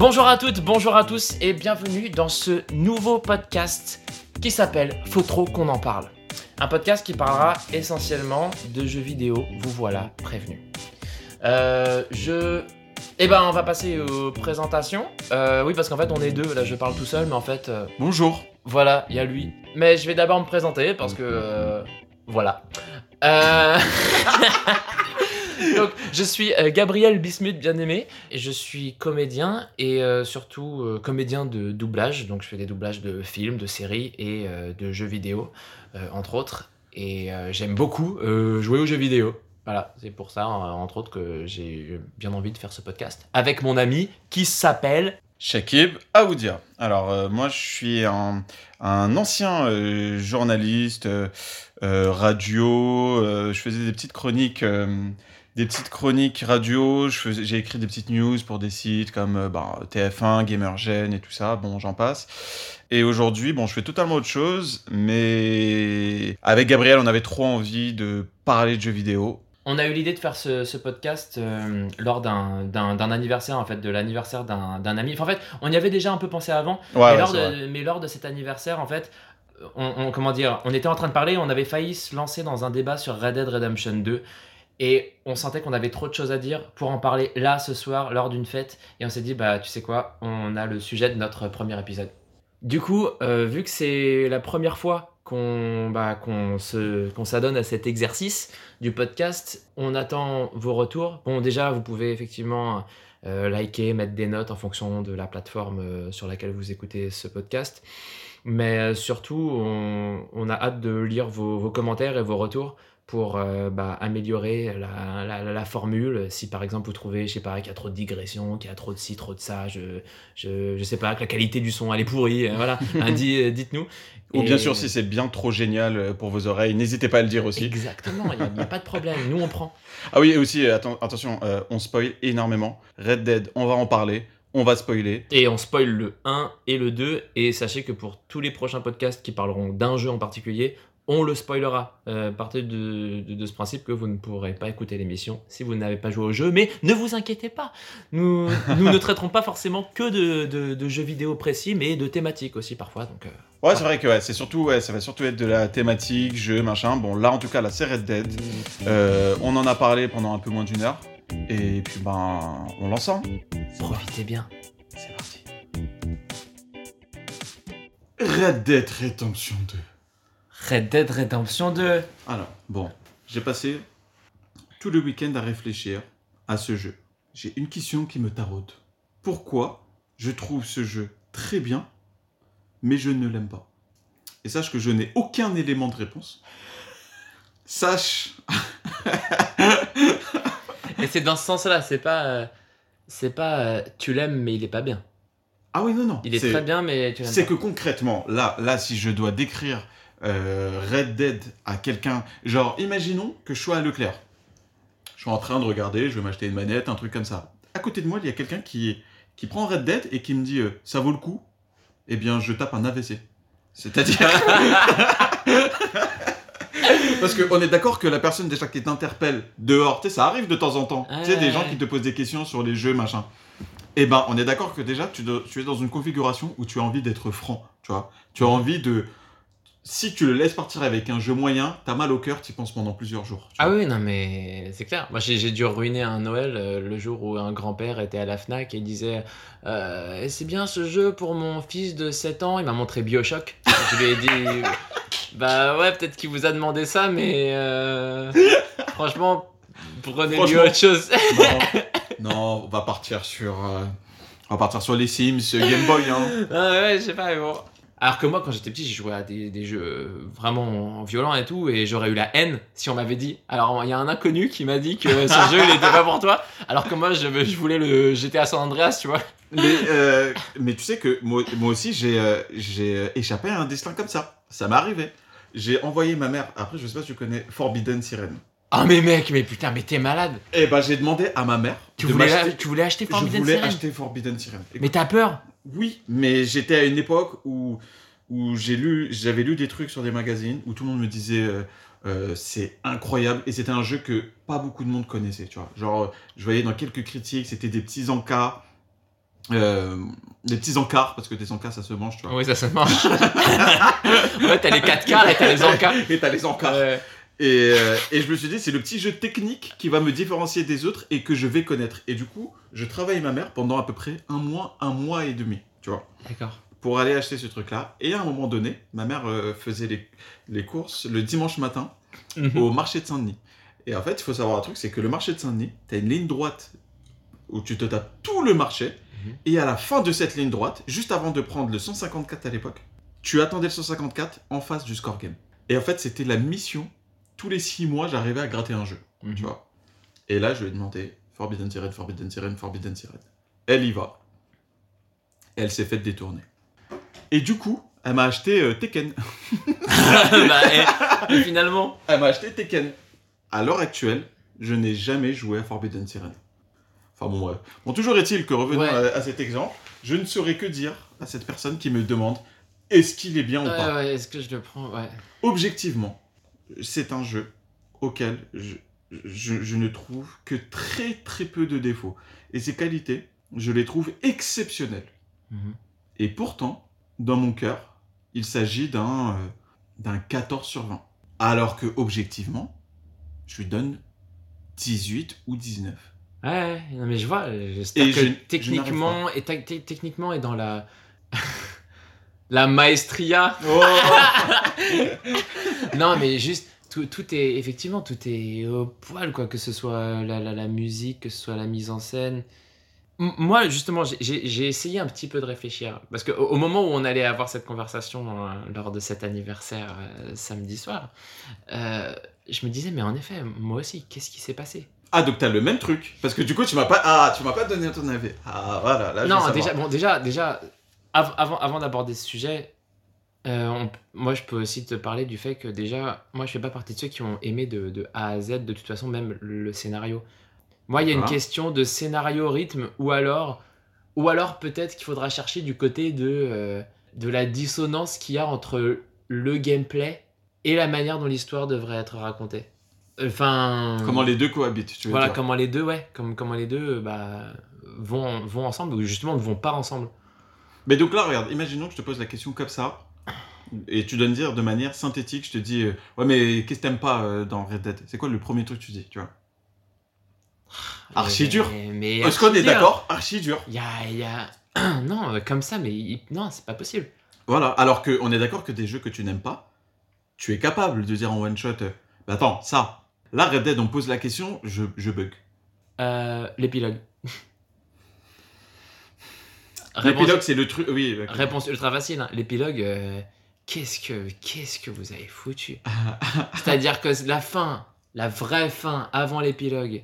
Bonjour à toutes, bonjour à tous et bienvenue dans ce nouveau podcast qui s'appelle Faut trop qu'on en parle. Un podcast qui parlera essentiellement de jeux vidéo, vous voilà prévenu. Euh, je... Eh ben on va passer aux présentations. Euh, oui parce qu'en fait on est deux, là je parle tout seul mais en fait... euh, Bonjour. voilà, il y a lui. Mais je vais d'abord me présenter parce que... euh, voilà. Euh, Je suis euh, Gabriel Bismuth, bien aimé, et je suis comédien et euh, surtout euh, comédien de doublage. Donc, je fais des doublages de films, de séries et de jeux vidéo, entre autres. Et j'aime beaucoup jouer aux jeux vidéo. Voilà, c'est pour ça, entre autres, que j'ai bien envie de faire ce podcast avec mon ami qui s'appelle Shakib Aoudia. Alors, moi, je suis un, ancien journaliste, radio. je faisais des petites chroniques, des petites chroniques radio. J'ai écrit des petites news pour des sites comme euh, bah, TF1, Gamergen et tout ça. Bon, j'en passe. Et aujourd'hui, bon, je fais totalement autre chose, mais avec Gabriel, on avait trop envie de parler de jeux vidéo. On a eu l'idée de faire ce, ce podcast euh, lors d'un anniversaire, en fait, de l'anniversaire d'un ami. Enfin, en fait, on y avait déjà un peu pensé avant, Ouais, mais, ouais, lors de, mais lors de cet anniversaire, en fait, on, on- comment dire, on était en train de parler, on avait failli se lancer dans un débat sur Red Dead Redemption 2. Et on sentait qu'on avait trop de choses à dire pour en parler là ce soir lors d'une fête. Et on s'est dit, bah tu sais quoi, on a le sujet de notre premier épisode. Du coup, euh, vu que c'est la première fois qu'on bah, qu'on s'adonne à cet exercice du podcast, on attend vos retours. Bon, déjà, vous pouvez effectivement euh, liker, mettre des notes en fonction de la plateforme euh, sur laquelle vous écoutez ce podcast. Mais surtout, on, a hâte de lire vos commentaires et vos retours pour euh, bah, améliorer la, la- la- la formule. Si par exemple vous trouvez, je sais pas, qu'il y a trop de digressions, qu'il y a trop de ci, trop de ça, je, je, je sais pas, que la qualité du son elle est pourrie, euh, voilà, hein, dit- euh, dites-nous. Ou Et- bien sûr, si c'est bien trop génial pour vos oreilles, n'hésitez pas à le dire aussi. Exactement, il n'y a, pas de problème, nous on prend. Ah oui, et aussi, atten- attention, euh, on spoil énormément. Red Dead, on va en parler, on va spoiler. Et on spoil le 1 et le 2, et sachez que pour tous les prochains podcasts qui parleront d'un jeu en particulier, on le spoilera. Euh, partez de, de- de ce principe que vous ne pourrez pas écouter l'émission si vous n'avez pas joué au jeu, mais ne vous inquiétez pas, nous, nous ne traiterons pas forcément que de, de- de jeux vidéo précis, mais de thématiques aussi parfois. Donc, euh, Ouais, c'est vrai que ouais, c'est surtout, ouais, ça va surtout être de la thématique, jeu, machin. Bon, là, en tout cas, là, c'est Red Dead. Euh, on en a parlé pendant un peu moins d'une heure. Et puis, ben, on lance ça. profitez bien. C'est parti. Red Dead Redemption 2. Red Dead Redemption 2. Alors, bon, j'ai passé tout le week-end à réfléchir à ce jeu. J'ai une question qui me taraude. Pourquoi je trouve ce jeu très bien, mais je ne l'aime pas? Et sache que je n'ai aucun élément de réponse. Sache... Et c'est dans ce sens-là, c'est pas. euh, c'est pas. euh, tu l'aimes, mais il est pas bien. Ah oui, non, non. Il est, c'est- très bien, mais tu l'aimes C'est que concrètement, là, là, si je dois décrire euh, Red Dead à quelqu'un, genre, imaginons que je sois à Leclerc. Je suis en train de regarder, je vais m'acheter une manette, un truc comme ça. À côté de moi, il y a quelqu'un qui, qui prend Red Dead et qui me dit euh, ça vaut le coup? Eh bien, je tape un AVC. C'est-à-dire. Parce qu'on est d'accord que la personne déjà qui t'interpelle dehors, tu sais, ça arrive de temps en temps. Tu sais, des ouais, gens ouais. qui te posent des questions sur les jeux, machin. Eh ben, on est d'accord que déjà, tu, tu es dans une configuration où tu as envie d'être franc, tu vois. Tu as envie de... Si tu le laisses partir avec un jeu moyen, t'as mal au cœur, tu penses pendant plusieurs jours. Ah oui, non, mais c'est clair. Moi, j'ai dû ruiner un Noël euh, le jour où un grand-père était à la Fnac et il disait euh, C'est bien ce jeu pour mon fils de 7 ans. Il m'a montré Bioshock. Je lui ai dit Bah ouais, peut-être qu'il vous a demandé ça, mais euh, franchement, prenez-lui Franchement. autre chose. Non, non, on va partir sur... On va partir sur les Sims, Game Boy, hein. Ah ouais, je sais pas, mais bon. Alors que moi, quand j'étais petit, j'ai joué à des, des jeux vraiment violents et tout, et j'aurais eu la haine si on m'avait dit. Alors, il y a un inconnu qui m'a dit que ce jeu, il était pas pour toi, alors que moi, je, je voulais le GTA San Andreas, tu vois. Mais, euh, mais tu sais que moi, moi aussi, j'ai euh, j'ai euh, échappé à un destin comme ça. Ça m'est arrivé. J'ai envoyé ma mère, après, je sais pas si tu connais Forbidden Siren. Ah, mais mec, mais putain, mais t'es malade. Eh ben, j'ai demandé à ma mère Tu de voulais, m'acheter- tu voulais acheter Je Forbidden voulais Siren acheter Forbidden Siren. Mais t'as peur Oui, mais j'étais à une époque où, où j'ai lu, j'avais lu des trucs sur des magazines où tout le monde me disait euh, euh, c'est incroyable et c'était un jeu que pas beaucoup de monde connaissait, tu vois. Genre, je voyais dans quelques critiques, c'était des petits encas. euh, des petits encarts, parce que des encarts ça se mange, tu vois. Oui, ça se mange. ouais, t'as les 4 quarts et t'as les encas. Et t'as les encarts. Et, euh, et je me suis dit, c'est le petit jeu technique qui va me différencier des autres et que je vais connaître. Et du coup, je travaille ma mère pendant à peu près un mois, un mois et demi, tu vois, D'accord. pour aller acheter ce truc-là. Et à un moment donné, ma mère euh, faisait les, les courses le dimanche matin au marché de Saint-Denis. Et en fait, il faut savoir un truc, c'est que le marché de Saint-Denis, t'as une ligne droite où tu te tapes tout le marché. Mhm. Et à la fin de cette ligne droite, juste avant de prendre le 154 à l'époque, tu attendais le 154 en face du score game. Et en fait, c'était la mission. Tous les 6 mois, j'arrivais à gratter un jeu, Mhm. tu vois. Et là, je lui ai demandé Forbidden Siren, Forbidden Siren, Forbidden Siren. Elle y va. Elle s'est faite détourner. Et du coup, elle m'a acheté euh, Tekken. bah, et, et finalement. Elle m'a acheté Tekken. À l'heure actuelle, je n'ai jamais joué à Forbidden Siren. Enfin bon, bref. Bon, toujours est-il que revenons Ouais. à, à cet exemple, je ne saurais que dire à cette personne qui me demande est-ce qu'il est bien ou Ouais, pas? ouais, est-ce que je le prends? Ouais. Objectivement, c'est un jeu auquel je, je- je ne trouve que très très peu de défauts. Et ses qualités, je les trouve exceptionnelles. Mhm. Et pourtant, dans mon cœur, il s'agit d'un euh, d'un 14 sur 20. Alors que, objectivement, je lui donne 18 ou 19. Ouais, non mais je vois, euh, j'espère Et que je- techniquement, et techniquement et dans la la maestria. Oh Non mais juste tout, tout est effectivement tout est au poil quoi, que ce soit la, la, la musique, que ce soit la mise en scène. M- Moi justement, j'ai- essayé un petit peu de réfléchir parce que au, moment où on allait avoir cette conversation euh, lors de cet anniversaire euh, samedi soir, euh, je me disais mais en effet moi aussi qu'est-ce qui s'est passé? Ah, donc t'as le même truc. Parce que du coup, tu m'as pas, ah, tu m'as pas donné ton avis. Ah, voilà, là, je Non, savoir. déjà, bon, déjà, déjà, av- avant, avant d'aborder ce sujet, euh, on- moi, je peux aussi te parler du fait que déjà, moi, je fais pas partie de ceux qui ont aimé de, de A à Z, de toute façon, même le scénario. Moi, il y a une question de scénario, rythme, ou alors, ou alors peut-être qu'il faudra chercher du côté de, euh, de la dissonance qu'il y a entre le gameplay et la manière dont l'histoire devrait être racontée. Enfin. Comment les deux cohabitent, tu veux Voilà dire. comment les deux, ouais, comme, comment les deux euh, bah, vont, vont ensemble ou justement ne vont pas ensemble. Mais donc là, regarde, imaginons que je te pose la question comme ça. Et tu dois me dire de manière synthétique, je te dis, euh, ouais, mais qu'est-ce que t'aimes pas euh, dans Red Dead? C'est quoi le premier truc que tu dis, tu vois? Archi Mais- dur. Mais Est-ce qu'on est archi d'accord? Archi dur. Il y a, y a... Non, euh, comme ça, mais il- non, c'est pas possible. Voilà, alors qu'on est d'accord que des jeux que tu n'aimes pas, tu es capable de dire en one shot, euh, bah attends, ça, là Red Dead, on pose la question, je, je bug. Euh, L'épilogue. L'épilogue, c'est le truc, oui. réponse ultra facile. hein. L'épilogue, euh, qu'est-ce que qu'est-ce que vous avez foutu? C'est-à-dire que la fin, la vraie fin avant l'épilogue,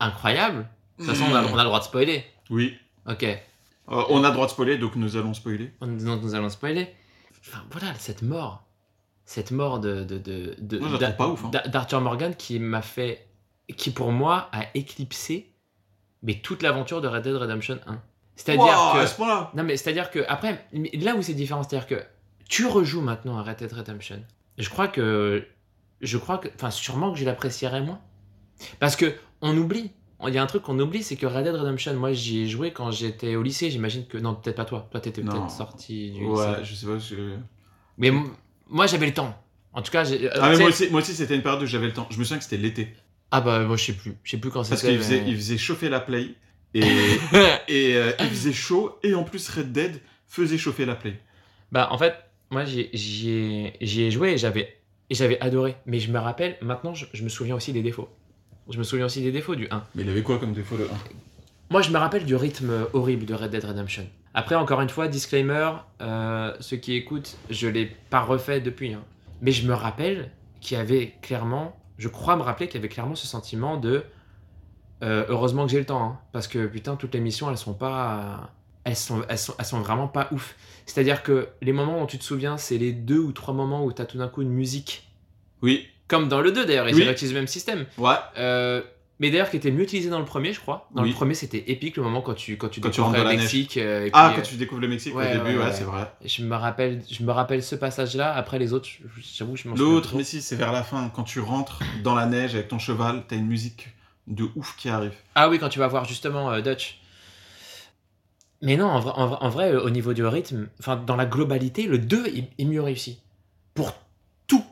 incroyable. De toute façon, on a, on a le droit de spoiler. Oui. Ok. Euh, on a le droit de spoiler, donc nous allons spoiler. On- Donc nous allons spoiler. Enfin voilà, cette mort. Cette mort de. Moi, hein. D'Arthur Morgan qui m'a fait. qui pour moi a éclipsé mais toute l'aventure de Red Dead Redemption 1. C'est-à-dire Wow, que. à ce point-là Non mais c'est-à-dire que. Après, là où c'est différent, c'est-à-dire que tu rejoues maintenant à Red Dead Redemption. Je crois que. Je crois que. Enfin, sûrement que je l'apprécierais moins. Parce que on oublie. Il y a un truc qu'on oublie, c'est que Red Dead Redemption, moi j'y ai joué quand j'étais au lycée, j'imagine que. Non, peut-être pas toi. Toi, t'étais peut-être sorti du lycée. Ouais, je sais pas. je- Mais moi j'avais le temps. En tout cas, Ah, mais moi aussi, moi aussi c'était une période où j'avais le temps. Je me souviens que c'était l'été. Ah bah moi je sais plus. Je sais plus quand Parce c'était. qu'il faisait, mais- il faisait chauffer la play. Et, et euh, il faisait chaud. Et en plus, Red Dead faisait chauffer la play. Bah en fait, moi j'y ai- joué et j'avais j'avais adoré. Mais je me rappelle, maintenant je, je me souviens aussi des défauts. Je me souviens aussi des défauts du 1. Mais il avait quoi comme défaut le 1 Moi je me rappelle du rythme horrible de Red Dead Redemption. Après, encore une fois, disclaimer, euh, ceux qui écoutent, je l'ai pas refait depuis. hein. Mais je me rappelle qu'il y avait clairement, je crois me rappeler qu'il y avait clairement ce sentiment de euh, heureusement que j'ai le temps, hein, parce que putain, toutes les missions elles sont pas. Elles sont, elles, sont, elles sont vraiment pas ouf. C'est-à-dire que les moments dont tu te souviens, c'est les deux ou trois moments où tu as tout d'un coup une musique. Oui. Comme dans le 2 d'ailleurs, ils Oui. réutilisent le même système. Ouais. Euh, mais d'ailleurs qui était mieux utilisé dans le premier, je crois. Dans Oui. le premier, c'était épique le moment quand tu quand tu Quand découvres le Mexique. euh, et Ah, puis, quand tu découvres le Mexique ouais, au début, ouais, c'est vrai. je me rappelle, je me rappelle ce passage-là. Après les autres, j'avoue, je m'en souviens L'autre, mais si, c'est vers la fin. Quand tu rentres dans la neige avec ton cheval, t'as une musique de ouf qui arrive. Ah oui, quand tu vas voir justement euh, Dutch. Mais non, en vrai, en vrai, en vrai, euh, au niveau du rythme, enfin, dans la globalité, le 2 est, est mieux réussi. Pour tout.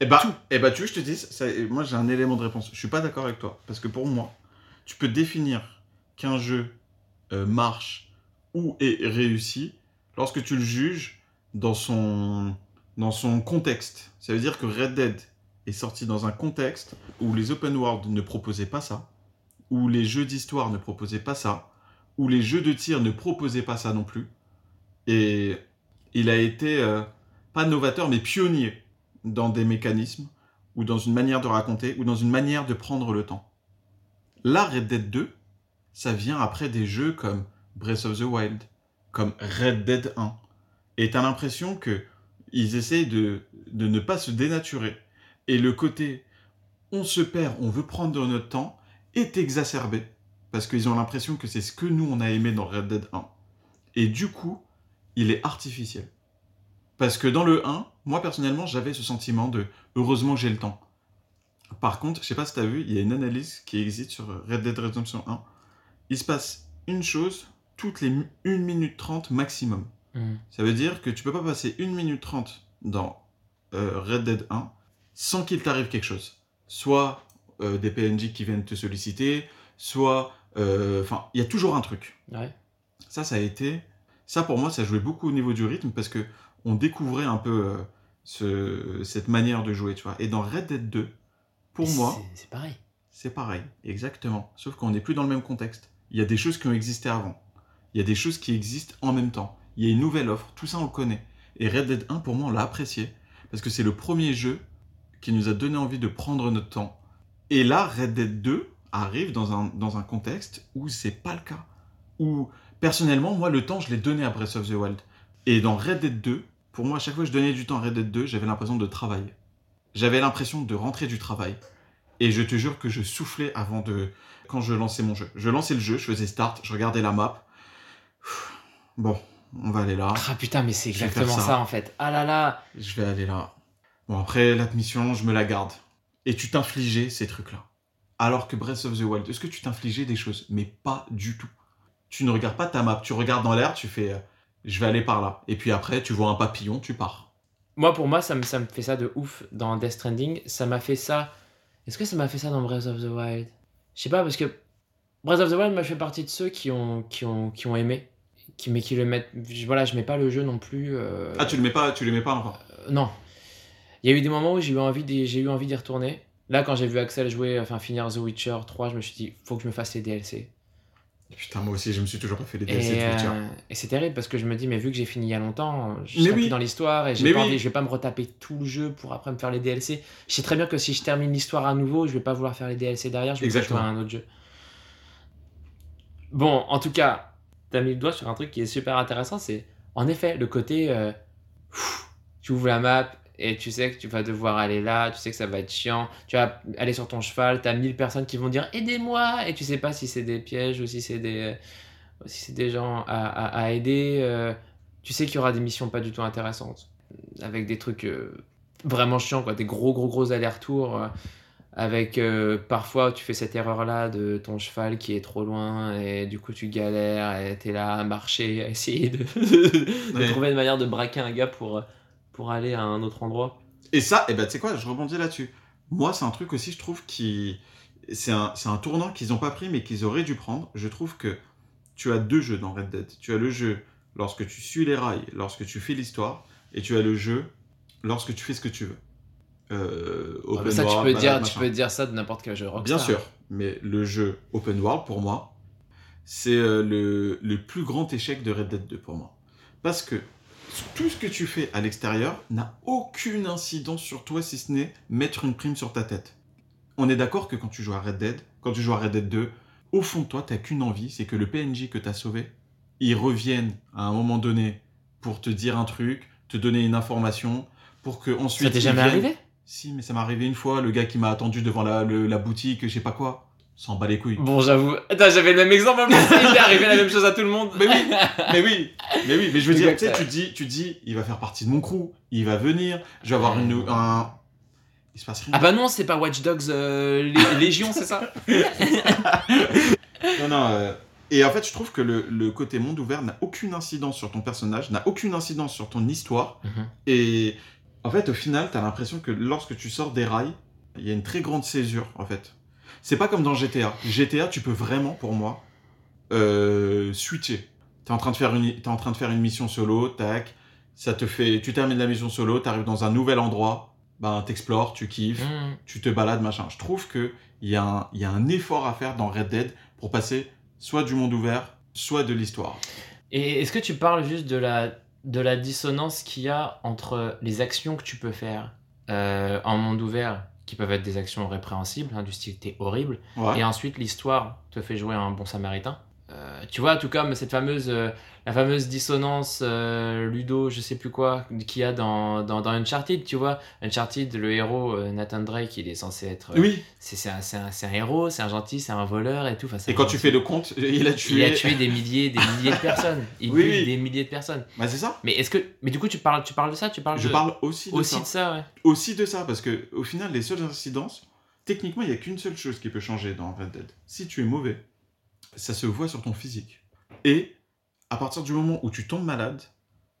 Et bah, Tout. et bah, tu veux que je te dise, ça- moi j'ai un élément de réponse. Je suis pas d'accord avec toi. Parce que pour moi, tu peux définir qu'un jeu euh, marche ou est réussi lorsque tu le juges dans son, dans son contexte. Ça veut dire que Red Dead est sorti dans un contexte où les open world ne proposaient pas ça, où les jeux d'histoire ne proposaient pas ça, où les jeux de tir ne proposaient pas ça non plus. Et il a été, euh, pas novateur, mais pionnier dans des mécanismes, ou dans une manière de raconter, ou dans une manière de prendre le temps. Là, Red Dead 2, ça vient après des jeux comme Breath of the Wild, comme Red Dead 1. Et t'as l'impression que ils essayent de, de ne pas se dénaturer. Et le côté on se perd, on veut prendre notre temps, est exacerbé. Parce qu'ils ont l'impression que c'est ce que nous, on a aimé dans Red Dead 1. Et du coup, il est artificiel. Parce que dans le 1, moi personnellement, j'avais ce sentiment de heureusement que j'ai le temps. Par contre, je sais pas si tu as vu, il y a une analyse qui existe sur Red Dead Redemption 1. Il se passe une chose toutes les 1 minute 30 maximum. Hmm. Ça veut dire que tu peux pas passer 1 minute 30 dans euh, Red Dead 1 sans qu'il t'arrive quelque chose. Soit euh, des PNJ qui viennent te solliciter, soit... euh, Enfin, il y a toujours un truc. Ouais. Ça, ça a été... Ça, pour moi, ça jouait beaucoup au niveau du rythme parce que on découvrait un peu euh, ce- cette manière de jouer, tu vois. Et dans Red Dead 2, pour Mais moi, c'est- C'est pareil. c'est pareil, exactement. Sauf qu'on n'est plus dans le même contexte. Il y a des choses qui ont existé avant. Il y a des choses qui existent en même temps. Il y a une nouvelle offre. Tout ça, on le connaît. Et Red Dead 1, pour moi, on l'a apprécié. Parce que c'est le premier jeu qui nous a donné envie de prendre notre temps. Et là, Red Dead 2 arrive dans un, dans un contexte où c'est pas le cas. Où, personnellement, moi, le temps, je l'ai donné à Breath of the Wild. Et dans Red Dead 2, pour moi, à chaque fois que je donnais du temps à Red Dead 2, j'avais l'impression de travailler. J'avais l'impression de rentrer du travail. Et je te jure que je soufflais avant de. quand je lançais mon jeu. Je lançais le jeu, je faisais start, je regardais la map. Bon, on va aller là. Ah putain, mais c'est exactement ça. en fait. Ah là là. Je vais aller là. Bon, après, la mission, je me la garde. Et tu t'infligeais ces trucs-là. Alors que Breath of the Wild, est-ce que tu t'infligeais des choses? Mais pas du tout. Tu ne regardes pas ta map, tu regardes dans l'air, tu fais euh, je vais aller par là. Et puis après, tu vois un papillon, tu pars. Moi, pour moi, ça me, ça me fait ça de ouf dans Death Stranding. Ça m'a fait ça. Est-ce que ça m'a fait ça dans Breath of the Wild? Je sais pas, parce que Breath of the Wild, moi, je fais partie de ceux qui ont, qui ont, qui ont aimé. Qui, mais qui le mettent. Voilà, je mets pas le jeu non plus. euh, Ah, tu le mets pas, tu le mets pas encore. euh, non. Il y a eu des moments où j'ai eu envie d'y, j'ai eu envie d'y retourner. Là, quand j'ai vu Axel jouer, enfin finir The Witcher 3, je me suis dit, faut que je me fasse les DLC. Putain, moi aussi, je me suis toujours pas fait les Et, DLC de Witcher. euh, et c'est terrible parce que je me dis, mais vu que j'ai fini il y a longtemps, je serai oui. plus dans l'histoire et j'ai pas oui. envie, je vais pas me retaper tout le jeu pour après me faire les DLC. Je sais très bien que si je termine l'histoire à nouveau, je vais pas vouloir faire les DLC derrière, je vais jouer à un autre jeu. Bon, en tout cas, t'as mis le doigt sur un truc qui est super intéressant, c'est en effet le côté, euh, pff, tu ouvres la map et tu sais que tu vas devoir aller là, tu sais que ça va être chiant, tu vas aller sur ton cheval, t'as 1000 personnes qui vont dire aidez-moi et tu sais pas si c'est des pièges ou si c'est des, si c'est des gens à, à- à aider. euh, tu sais qu'il y aura des missions pas du tout intéressantes, avec des trucs euh, vraiment chiants, quoi, des gros gros gros allers-retours. euh, avec parfois tu fais cette erreur là de ton cheval qui est trop loin et du coup tu galères et t'es là à marcher à essayer de, de Ouais. trouver une manière de braquer un gars pour, pour aller à un autre endroit. Et ça, et ben, tu sais quoi, je rebondis là-dessus. Moi, c'est un truc aussi, je trouve, qui. C'est un, c'est un tournant qu'ils n'ont pas pris, mais qu'ils auraient dû prendre. Je trouve que tu as deux jeux dans Red Dead. Tu as le jeu lorsque tu suis les rails, lorsque tu fais l'histoire, et tu as le jeu lorsque tu fais ce que tu veux. Euh, Ah, open ça, tu world, peux, dire, tu peux dire ça de n'importe quel jeu Rockstar. Bien sûr, mais le jeu open world, pour moi, c'est euh, le, le plus grand échec de Red Dead 2 pour moi. Parce que tout ce que tu fais à l'extérieur n'a aucune incidence sur toi si ce n'est mettre une prime sur ta tête. On est d'accord que quand tu joues à Red Dead, quand tu joues à Red Dead 2, au fond de toi, t'as qu'une envie, c'est que le PNJ que t'as sauvé, il revienne à un moment donné pour te dire un truc, te donner une information, pour que ensuite. Ça t'est jamais vienne- arrivé? Si, mais ça m'est arrivé une fois, le gars qui m'a attendu devant la, le- la boutique, je sais pas quoi. S'en bat les couilles. Bon, j'avoue. Attends, j'avais le même exemple en plus. Il est arrivé la même chose à tout le monde. Mais oui, mais oui, mais oui, mais je veux dire, tu sais, tu dis, tu dis, il va faire partie de mon crew, il va venir, je vais avoir une, un... Il se passe rien. Ah bah non, c'est pas Watch Dogs euh, Lé- Légion, c'est ça Non, non, euh, Et en fait, je trouve que le, le côté monde ouvert n'a aucune incidence sur ton personnage, n'a aucune incidence sur ton histoire. Mhm. Et en fait, au final, t'as l'impression que lorsque tu sors des rails, il y a une très grande césure, en fait. C'est pas comme dans GTA. GTA, tu peux vraiment, pour moi, euh, switcher. T'es en train de faire une, t'es en train de faire une mission solo, tac. Ça te fait, tu termines la mission solo, t'arrives dans un nouvel endroit, ben t'explores, tu kiffes, Mhm. tu te balades, machin. Je trouve que il y, a un- il y a un effort à faire dans Red Dead pour passer soit du monde ouvert, soit de l'histoire. Et est-ce que tu parles juste de la, de la dissonance qu'il y a entre les actions que tu peux faire euh, en monde ouvert, qui peuvent être des actions répréhensibles, hein, du style t'es horrible, Ouais. et ensuite l'histoire te fait jouer un bon samaritain Euh, tu vois, tout comme cette fameuse, euh, la fameuse dissonance euh, Ludo, je sais plus quoi, qu'il y a dans, dans, dans Uncharted, tu vois. Uncharted, le héros, Nathan Drake, il est censé être. Oui. c'est un, un, un héros, c'est un gentil, c'est un voleur et tout. Enfin, Et quand tu fais le compte, il a tué. Il a tué des milliers, des milliers de personnes. Il Oui, oui. des milliers de personnes. Bah c'est ça. Mais est-ce que, mais du coup, tu parles, tu parles de ça, tu parles Je de- parle aussi de aussi ça. de ça, ouais. Aussi de ça, parce que au final, les seules incidences, techniquement, il n'y a qu'une seule chose qui peut changer dans Red Dead. Si tu es mauvais, ça se voit sur ton physique. Et à partir du moment où tu tombes malade,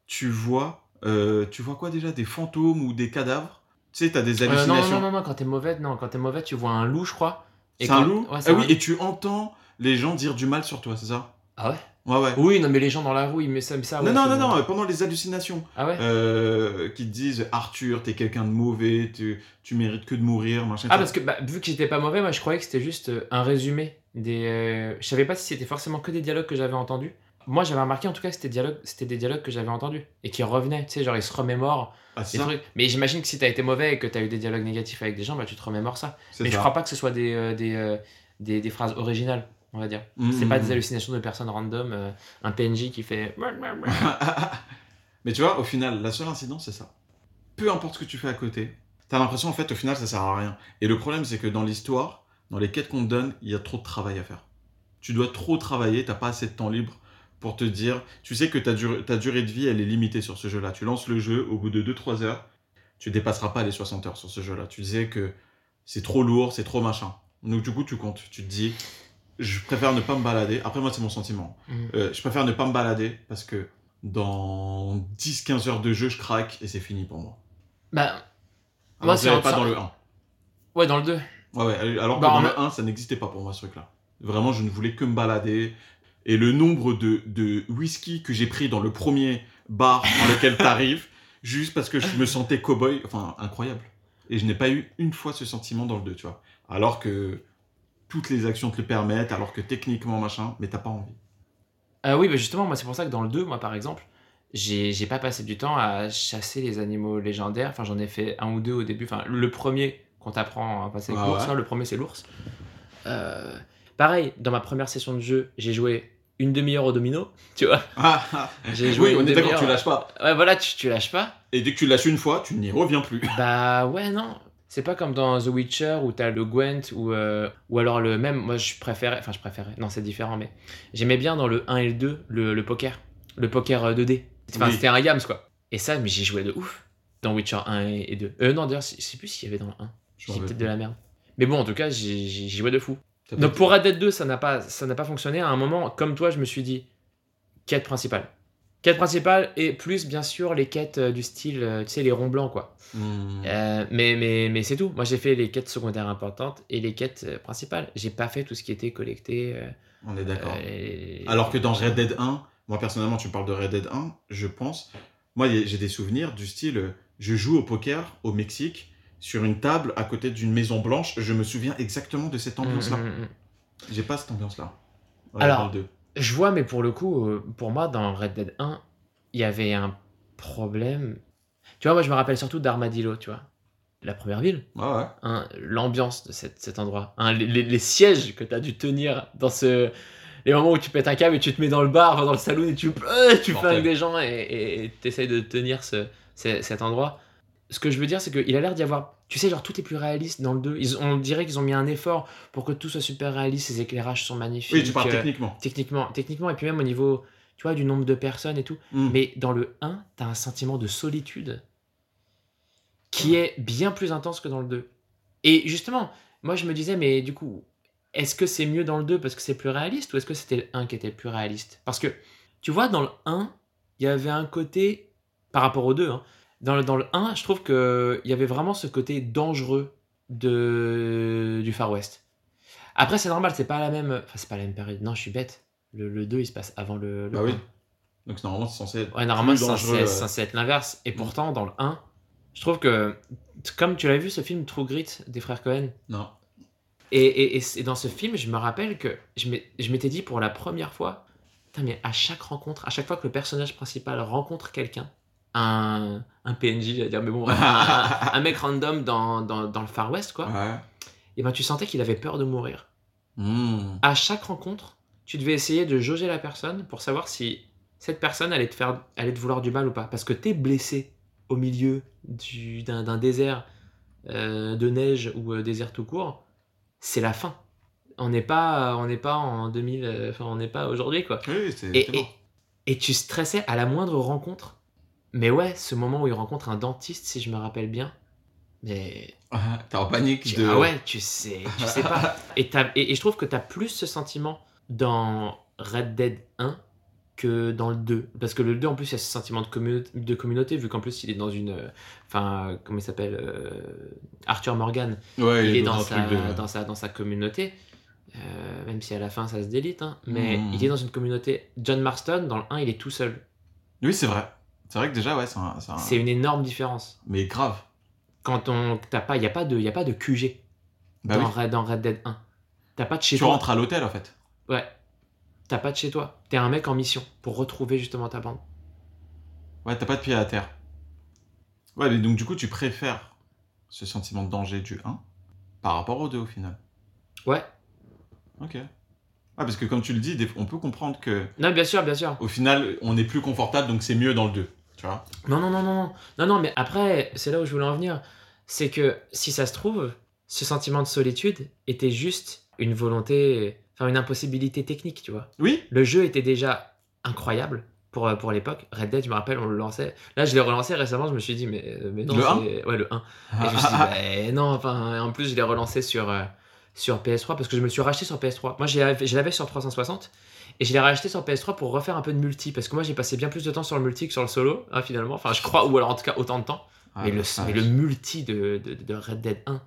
tu vois, euh, tu vois quoi déjà Des fantômes ou des cadavres? Tu sais, t'as des Euh, non, hallucinations. non, non, non, quand t'es mauvais, non, quand t'es mauvais, tu vois un loup, je crois. C'est un loup? Ouais, Ah oui, et tu entends les gens dire du mal sur toi, c'est ça? Ah ouais? Ouais, ouais. Oui, non, mais les gens dans la rue, ils mettent ça, mais ça. non, ouais, non, non, non, pendant les hallucinations, Ah ouais? Euh, qui te disent Arthur, t'es quelqu'un de mauvais, tu, tu mérites que de mourir, machin. Ah, parce que bah, vu que j'étais pas mauvais, moi je croyais que c'était juste euh, un résumé. Des, euh, Je savais pas si c'était forcément que des dialogues que j'avais entendus. Moi j'avais remarqué en tout cas que c'était dialogue- c'était des dialogues que j'avais entendus et qui revenaient. Tu sais, genre ils se remémorent Ah, des trucs. Mais j'imagine que si t'as été mauvais et que t'as eu des dialogues négatifs avec des gens, bah tu te remémores ça. c'est Mais je crois pas que ce soit des, euh, des, euh, des, des phrases originales, on va dire. Mm, C'est pas des hallucinations de personnes random, euh, un PNJ qui fait. Mais tu vois, au final, la seule incidence, c'est ça. Peu importe ce que tu fais à côté, t'as l'impression, en fait, au final, ça sert à rien. Et le problème, c'est que dans l'histoire, dans les quêtes qu'on te donne, il y a trop de travail à faire. Tu dois trop travailler, t'as pas assez de temps libre pour te dire. Tu sais que ta, dur- ta durée de vie, elle est limitée sur ce jeu-là. Tu lances le jeu, au bout de 2-3 heures, tu dépasseras pas les 60 heures sur ce jeu-là. Tu disais que c'est trop lourd, c'est trop machin. Donc, du coup, tu comptes. Tu te dis, je préfère ne pas me balader. Après, moi, c'est mon sentiment. Mhm. Euh, je préfère ne pas me balader parce que dans 10-15 heures de jeu, je craque et c'est fini pour moi. Bah, Moi, c'est pas dans le 1. ouais, dans le 2. Ouais, ouais, alors que Bah, dans le 1, ça n'existait pas pour moi ce truc-là. Vraiment, je ne voulais que me balader. Et le nombre de, de whisky que j'ai pris dans le premier bar dans lequel t'arrives, juste parce que je me sentais cow-boy, enfin, incroyable. Et je n'ai pas eu une fois ce sentiment dans le 2, tu vois. Alors que toutes les actions te le permettent, alors que techniquement, machin, mais t'as pas envie. Euh, oui, bah justement, moi c'est pour ça que dans le 2, moi par exemple, j'ai pas passé du temps à chasser les animaux légendaires. Enfin, j'en ai fait un ou deux au début. Enfin, le premier qu'on t'apprend à passer avec Ah ouais. hein, le premier c'est l'ours. Euh, pareil, dans ma première session de jeu, j'ai joué une demi-heure au domino, tu vois. Ah, ah. J'ai joué oui, on est d'accord, tu lâches pas. Ouais, voilà, tu, tu lâches pas. Et dès que tu lâches une fois, tu n'y reviens plus. Bah ouais, non. C'est pas comme dans The Witcher où t'as le Gwent ou, euh, ou alors le même. Moi je préférais. Enfin, je préférais. Non, c'est différent, mais j'aimais bien dans le 1 et le 2 le, le poker. Le poker euh, 2D. Enfin, Oui. c'était un Yams quoi. Et ça, mais j'ai joué de ouf dans Witcher 1 et et 2. Euh, non, d'ailleurs, je sais plus s'il y avait dans le 1. Je J'ai peut-être de la merde. Mais bon, en tout cas, j'ai joué de fou. Donc pour Red Dead 2, ça n'a pas, ça n'a pas fonctionné. À un moment, comme toi, je me suis dit quête principale. Quête principale et plus bien sûr les quêtes euh, du style, euh, tu sais, les ronds blancs quoi. Hmm. Euh, mais mais, mais c'est tout. Moi j'ai fait les quêtes secondaires importantes et les quêtes principales. J'ai pas fait tout ce qui était collecté. euh, On est d'accord. euh, les- Alors que dans Red Dead 1, moi personnellement, tu parles de Red Dead 1, je pense. Moi, j'ai des souvenirs du style je joue au poker au Mexique sur une table à côté d'une maison blanche. Je me souviens exactement de cette ambiance-là. Mm, mm, mm. J'ai pas cette ambiance-là. Ouais, Alors. Je vois, mais pour le coup, euh, pour moi, dans Red Dead 1, il y avait un problème. Tu vois, moi je me rappelle surtout d'Armadillo, tu vois. La première ville. Ouais, ouais. hein, l'ambiance de cette- cet endroit, hein, les, les- les sièges que tu as dû tenir dans ce. Les moments où tu pètes un câble et tu te mets dans le bar, dans le salon et tu, euh, tu Mortel. flingues des gens et tu essayes de tenir ce- cet endroit. Ce que je veux dire, c'est qu'il a l'air d'y avoir. Tu sais, genre tout est plus réaliste dans le 2. Ils, on dirait qu'ils ont mis un effort pour que tout soit super réaliste, les éclairages sont magnifiques. Oui, tu parles euh, techniquement. techniquement, techniquement, et puis même au niveau, tu vois, du nombre de personnes et tout. Hmm. Mais dans le 1, t'as un sentiment de solitude qui est bien plus intense que dans le 2. Et justement, moi je me disais, mais du coup, est-ce que c'est mieux dans le 2 parce que c'est plus réaliste ou est-ce que c'était le 1 qui était le plus réaliste? Parce que, tu vois, dans le 1, il y avait un côté, par rapport au 2, hein, dans, le, dans le 1, je trouve qu'il y avait vraiment ce côté dangereux de, du Far West. Après, c'est normal, c'est pas la même. Enfin, c'est pas la même période. Non, je suis bête. Le, le 2, il se passe avant le. le Bah oui. 1. Donc normalement, c'est censé être. Ouais, normalement, c'est censé, euh. censé être l'inverse. Et pourtant, dans le 1, je trouve que. Comme tu l'as vu, ce film True Grit des frères Cohen, Non. et, et, et dans ce film, je me rappelle que je m'étais dit pour la première fois, Putain, mais à chaque rencontre, à chaque fois que le personnage principal rencontre quelqu'un, un, un PNJ, j'allais dire, mais bon, un, un mec random dans, dans, dans le Far West, quoi, Ouais. et ben tu sentais qu'il avait peur de mourir. Hmm. À chaque rencontre, tu devais essayer de jauger la personne pour savoir si cette personne allait te faire, allait te vouloir du mal ou pas. Parce que t'es blessé au milieu du- d'un désert euh, de neige ou euh, désert tout court, c'est la fin. On n'est pas, on n'est pas en 2000, euh, enfin on n'est pas aujourd'hui quoi. Oui, Et, et tu stressais à la moindre rencontre. Mais ouais, ce moment où il rencontre un dentiste, si je me rappelle bien. Mais Ah, T'es en panique de. Ah ouais, tu sais, tu sais pas. Et, t'as- et, et je trouve que tu as plus ce sentiment dans Red Dead 1 que dans le 2. Parce que le 2, en plus, il y a ce sentiment de, commu- de communauté, vu qu'en plus, il est dans une. euh, Enfin, euh, comment il s'appelle euh, Arthur Morgan. Ouais, il est dans sa, de- dans, sa, dans sa communauté. euh, même si à la fin ça se délite, hein, mais Mhm. il est dans une communauté. John Marston, dans le 1, il est tout seul. Oui, c'est vrai. C'est vrai que déjà, ouais, c'est un. c'est un- C'est une énorme différence. Mais grave. Quand on. T'as pas, il n'y a, pas de- y a pas de QG Bah dans, oui. Red, dans Red Dead 1. T'as pas de chez Tu toi. rentres à l'hôtel en fait. Ouais. T'as pas de chez toi. T'es un mec en mission pour retrouver justement ta bande. Ouais, t'as pas de pied à terre. Ouais, mais donc du coup, tu préfères ce sentiment de danger du 1 par rapport au 2 au final. Ouais. Ok. Ah, parce que comme tu le dis, on peut comprendre que Non, bien sûr, bien sûr. au final, on est plus confortable, donc c'est mieux dans le 2. Tu vois Non, non, non, non, non. Non, non, mais après, c'est là où je voulais en venir. C'est que si ça se trouve, ce sentiment de solitude était juste une volonté, enfin une impossibilité technique, tu vois. Oui Le jeu était déjà incroyable pour, euh, pour l'époque. Red Dead, je me rappelle, on le lançait. Là, je l'ai relancé récemment, je me suis dit, mais, euh, mais non, Le 1? c'est- Ouais, le 1. Et je me suis dit, bah, non, enfin, en plus, je l'ai relancé sur, euh, sur PS3 parce que je me suis racheté sur PS3. Moi, je l'avais sur 360 et je l'ai racheté sur PS3 pour refaire un peu de multi parce que moi, j'ai passé bien plus de temps sur le multi que sur le solo, hein, finalement. Enfin, je crois, ou alors en tout cas autant de temps. Ah, mais, le, mais le multi de, de, de Red Dead 1.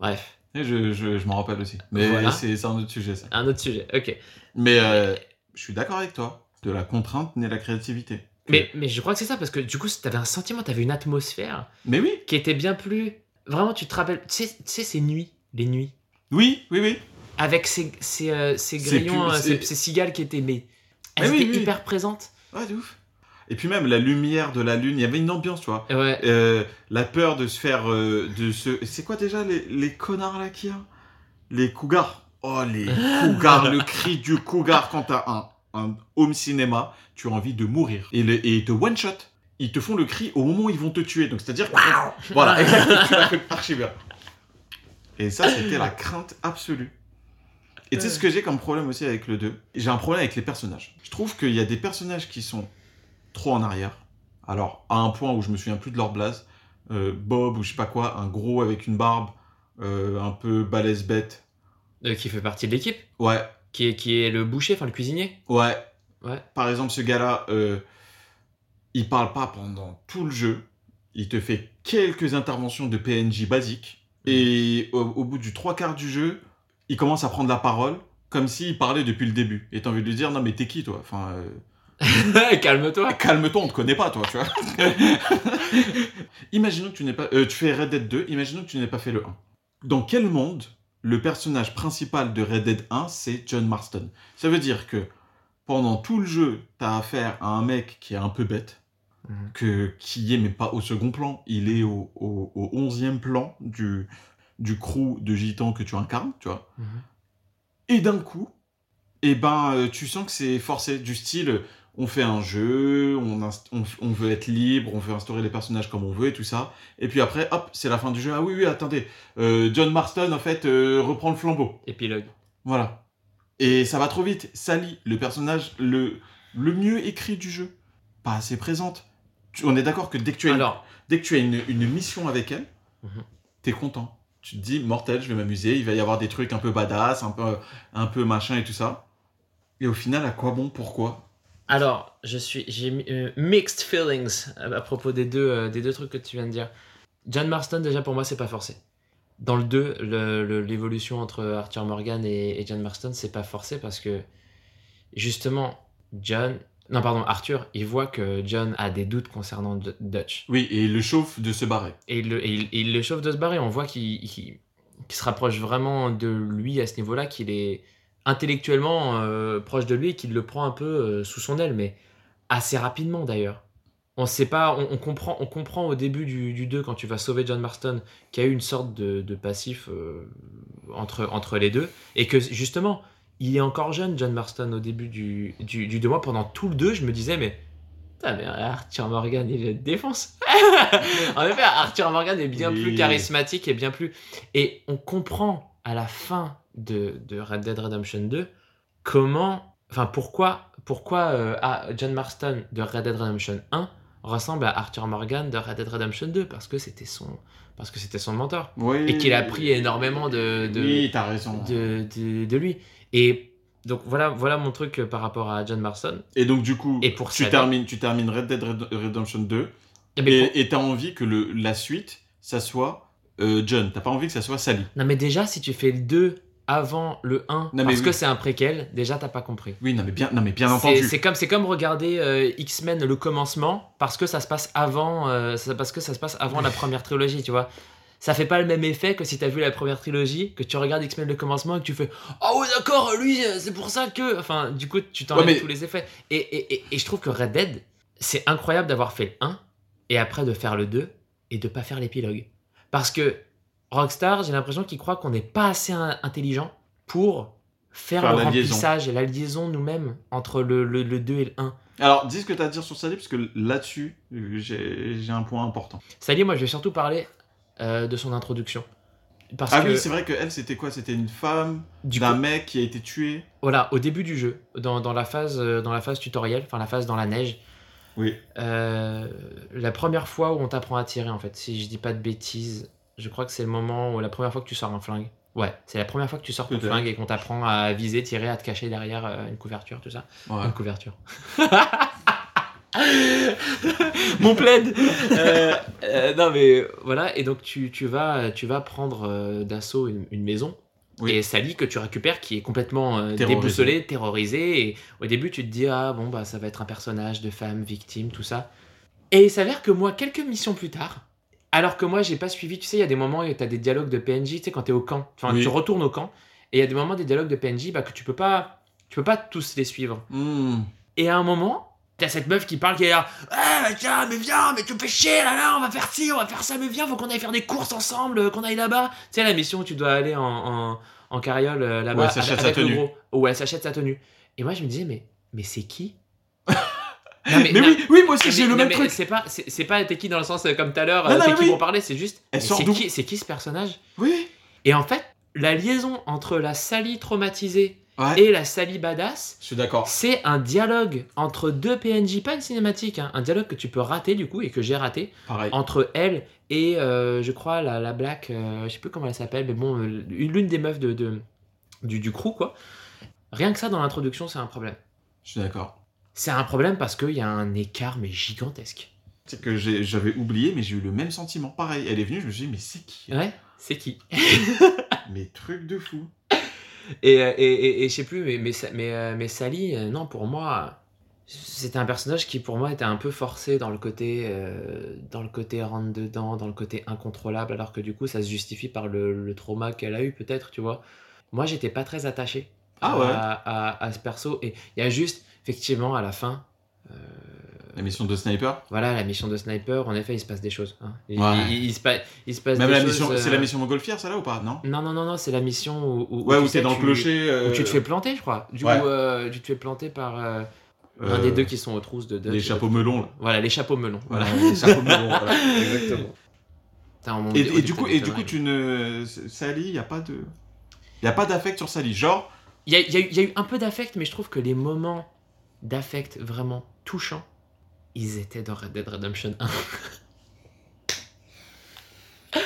Bref, Et je, je, je m'en rappelle aussi. Mais Voilà. c'est c'est un autre sujet, ça. un autre sujet. Ok. Mais euh, je suis d'accord avec toi. De la contrainte naît la créativité. Mais, mais je crois que c'est ça parce que du coup, t'avais un sentiment, t'avais une atmosphère Mais oui qui était bien plus. Vraiment, tu te rappelles. Tu sais, tu sais, ces nuits, les nuits. Oui, oui, oui. Avec ces, ces, euh, C'est grillons, plus- euh, cigales qui étaient, mais Mais elles oui, étaient oui. hyper présentes. Ouais, de ouf. Et puis même la lumière de la lune, il y avait une ambiance, tu vois. Ouais. Euh, la peur de se faire. euh, de se... C'est quoi déjà les, les connards là qu'il y a? Les cougars. Oh, les cougars, le cri du cougar quand t'as un, un home cinéma, tu as envie de mourir. Et, le, et ils te one-shot. Ils te font le cri au moment où ils vont te tuer. Donc c'est-à-dire que. Voilà, exactement, tu l'as fait archi bien. Et ça, c'était la crainte absolue. Et tu sais ce que j'ai comme problème aussi avec le 2 J'ai un problème avec les personnages. Je trouve qu'il y a des personnages qui sont trop en arrière. Alors, à un point où je me souviens plus de leur blase. Euh, Bob ou je sais pas quoi, un gros avec une barbe, euh, un peu balèze bête. Euh, qui fait partie de l'équipe, Ouais, qui est, qui est le boucher, enfin le cuisinier? ouais. Ouais. Par exemple, ce gars-là, euh, il parle pas pendant tout le jeu. Il te fait quelques interventions de PNJ basiques. Et au, au bout du trois quarts du jeu, il commence à prendre la parole comme s'il parlait depuis le début. Et t'as envie de lui dire, non mais t'es qui toi? Enfin, euh, Calme-toi. calme-toi, on te connaît pas toi, tu vois. imaginons que tu n'es pas... euh, tu fais Red Dead 2, imaginons que tu n'aies pas fait le 1. Dans quel monde le personnage principal de Red Dead 1, c'est John Marston? Ça veut dire que pendant tout le jeu, t'as affaire à un mec qui est un peu bête, Mhm. que, qui est mais pas au second plan, il est au, au, au 11e plan du, du crew de gitans que tu incarnes, tu vois. Mhm. Et d'un coup, eh ben, euh, tu sens que c'est forcé, du style, euh, on fait un jeu, on, inst- on, on veut être libre, on veut instaurer les personnages comme on veut et tout ça. Et puis après, hop, c'est la fin du jeu. Ah oui, oui, attendez, euh, John Marston, en fait, euh, reprend le flambeau. Épilogue. Voilà. Et ça va trop vite. Sally, le personnage le, le mieux écrit du jeu, pas assez présente. Tu- on est d'accord que dès que tu as, une, dès que tu as une, une mission avec elle, Mhm. t'es content. Tu te dis, mortel, je vais m'amuser, il va y avoir des trucs un peu badass, un peu, un peu machin et tout ça. Et au final, à quoi bon Pourquoi? Alors, je suis, j'ai euh, mixed feelings à, à propos des deux, euh, des deux trucs que tu viens de dire. John Marston, déjà pour moi, c'est pas forcé. Dans le 2, le- le- l'évolution entre Arthur Morgan et, et John Marston, c'est pas forcé parce que justement, John, non pardon, Arthur, il voit que John a des doutes concernant D- Dutch. Oui, et il le chauffe de se barrer. Et il, le- et il, et il le chauffe de se barrer. On voit qu'il se rapproche vraiment de lui à ce niveau-là, qu'il est intellectuellement euh, proche de lui et qu'il le prend un peu euh, sous son aile, mais assez rapidement d'ailleurs. On sait pas, on, on comprend, on comprend au début du, du 2, quand tu vas sauver John Marston, qu'il y a eu une sorte de, de passif euh, entre, entre les deux, et que justement, il est encore jeune, John Marston, au début du, du, du 2. Moi, pendant tout le 2, je me disais, mais Putain, mais Arthur Morgan, il le défonce. en effet, Arthur Morgan est bien Oui. plus charismatique et bien plus. Et on comprend à la fin de, de Red Dead Redemption 2 comment. Enfin, pourquoi, pourquoi euh, ah, John Marston de Red Dead Redemption 1 ressemble à Arthur Morgan de Red Dead Redemption 2 parce que c'était son, parce que c'était son mentor Oui. et qu'il a appris énormément de, de, Oui, t'as raison. de, de, de lui. Et donc voilà, voilà mon truc euh, par rapport à John Marston. Et donc, du coup, Et pour tu, termines, tu termines Red Dead Red- Redemption 2 Eh ben, pour- et t'as envie que le, la suite, ça soit euh, John. T'as pas envie que ça soit Sally. Non mais déjà si tu fais le 2 avant le 1 Non, mais parce oui. que c'est un préquel, déjà t'as pas compris. Oui, non, mais bien, non, mais bien entendu. C'est comme comme regarder euh, X-Men le commencement parce que ça se passe avant euh, ça- parce que ça se passe avant la première trilogie, tu vois. Ça fait pas le même effet que si t'as vu la première trilogie, que tu regardes X-Men le commencement et que tu fais Oh ouais d'accord, lui c'est pour ça que enfin du coup tu t'enlèves Ouais, mais- tous les effets et, et, et, et je trouve que Red Dead c'est incroyable d'avoir fait le 1 et après de faire le 2 et de pas faire l'épilogue. Parce que Rockstar, j'ai l'impression qu'ils croient qu'on n'est pas assez in- intelligent pour faire, Faire le remplissage et la liaison nous-mêmes entre le, le, le 2 et le 1. Alors, dis ce que t'as à dire sur Sally, parce que là-dessus, j'ai j'ai un point important. Sally, moi je vais surtout parler euh, de son introduction. Parce ah que oui, c'est vrai que elle, c'était quoi? C'était une femme du d'un coup, mec qui a été tué? voilà, au début du jeu, dans, dans la phase, euh, dans la phase tutoriel, enfin la phase dans la neige, Oui. euh, la première fois où on t'apprend à tirer en fait, si je dis pas de bêtises, je crois que c'est le moment où la première fois que tu sors un flingue. Ouais, c'est la première fois que tu sors ton flingue et qu'on t'apprend à viser, tirer, à te cacher derrière une couverture, tout ça. Ouais. Une couverture. Mon plaid Euh, euh, Non mais voilà, et donc tu, tu vas, tu vas prendre euh, d'assaut une, une maison. Oui. Et Sally que tu récupères qui est complètement euh, déboussolée, terrorisée. Et au début tu te dis ah bon bah ça va être un personnage de femme, victime, tout ça. Et il s'avère que moi, quelques missions plus tard, alors que moi j'ai pas suivi, tu sais, il y a des moments où tu as des dialogues de PNJ, tu sais, quand tu es au camp, enfin Oui. tu retournes au camp, et il y a des moments des dialogues de PNJ bah, que tu peux pas, tu peux pas tous les suivre. Hmm. Et à un moment, t'as cette meuf qui parle qui est là. Ah, tiens, mais viens, mais tu me fais chier là, là, on va faire ci, on va faire ça, mais viens, faut qu'on aille faire des courses ensemble, euh, qu'on aille là-bas. Tu sais, la mission où tu dois aller en, en, en carriole euh, là-bas elle s'achète sa tenue. gros. Où elle s'achète sa tenue. Et moi, je me disais, mais, mais c'est qui? Non, Mais, non, oui, oui, moi aussi j'ai le même truc. C'est pas, c'est, pas t'es qui dans le sens euh, comme tout à l'heure, t'es qui oui. pour parler, c'est juste. C'est qui, c'est qui ce personnage? Oui. Et en fait, la liaison entre la Sally traumatisée Ouais. et la Sally badass, Je suis d'accord. c'est un dialogue entre deux PNJ, pas une cinématique, hein, un dialogue que tu peux rater du coup et que j'ai raté Pareil. entre elle et euh, je crois la, la Black, euh, je sais plus comment elle s'appelle, mais bon, euh, l'une des meufs de, de- du, du crew quoi. Rien que ça dans l'introduction, c'est un problème. Je suis d'accord. C'est un problème parce qu'il y a un écart mais gigantesque. C'est que j'avais oublié, mais j'ai eu le même sentiment. Pareil, elle est venue, je me suis dit, mais c'est qui? Ouais, c'est qui? Mais truc de fou. Et, euh, et, et, et je sais plus, mais, mais, mais, euh, mais Sally, euh, non, pour moi, c'était un personnage qui, pour moi, était un peu forcé dans le côté, euh, dans le côté rentre dedans, dans le côté incontrôlable, alors que du coup, ça se justifie par le, le trauma qu'elle a eu, peut-être, tu vois. Moi, j'étais pas très attaché Ah à, ouais. à, à ce perso. Et il y a juste, effectivement, à la fin, euh, La mission de sniper. voilà, la mission de sniper, en effet, il se passe des choses. hein. Il, Ouais. il- il se, pa- il se passe Même des la choses, mission, c'est euh, la mission montgolfière, ça là ou pas? Non? Non, non, non, non, c'est la mission où, où, Ouais, où t'es dans le tu- clocher. euh, où tu te fais planter, je crois. Du Ouais. coup, euh, tu te fais planter par euh, un euh, des deux qui sont aux trousses de Dutch. Les chapeaux melons, là. Voilà, les chapeaux melons. Voilà. Les chapeaux melons, voilà. Exactement. Putain, Et, et oh, du coup, et du coup, tu ne. Sally, y a pas de. Y a pas d'affect sur Sally. Genre, Il y a, il y a il y a eu un peu d'affect, mais je trouve que les moments d'affect vraiment touchants, ils étaient dans Red Dead Redemption 1.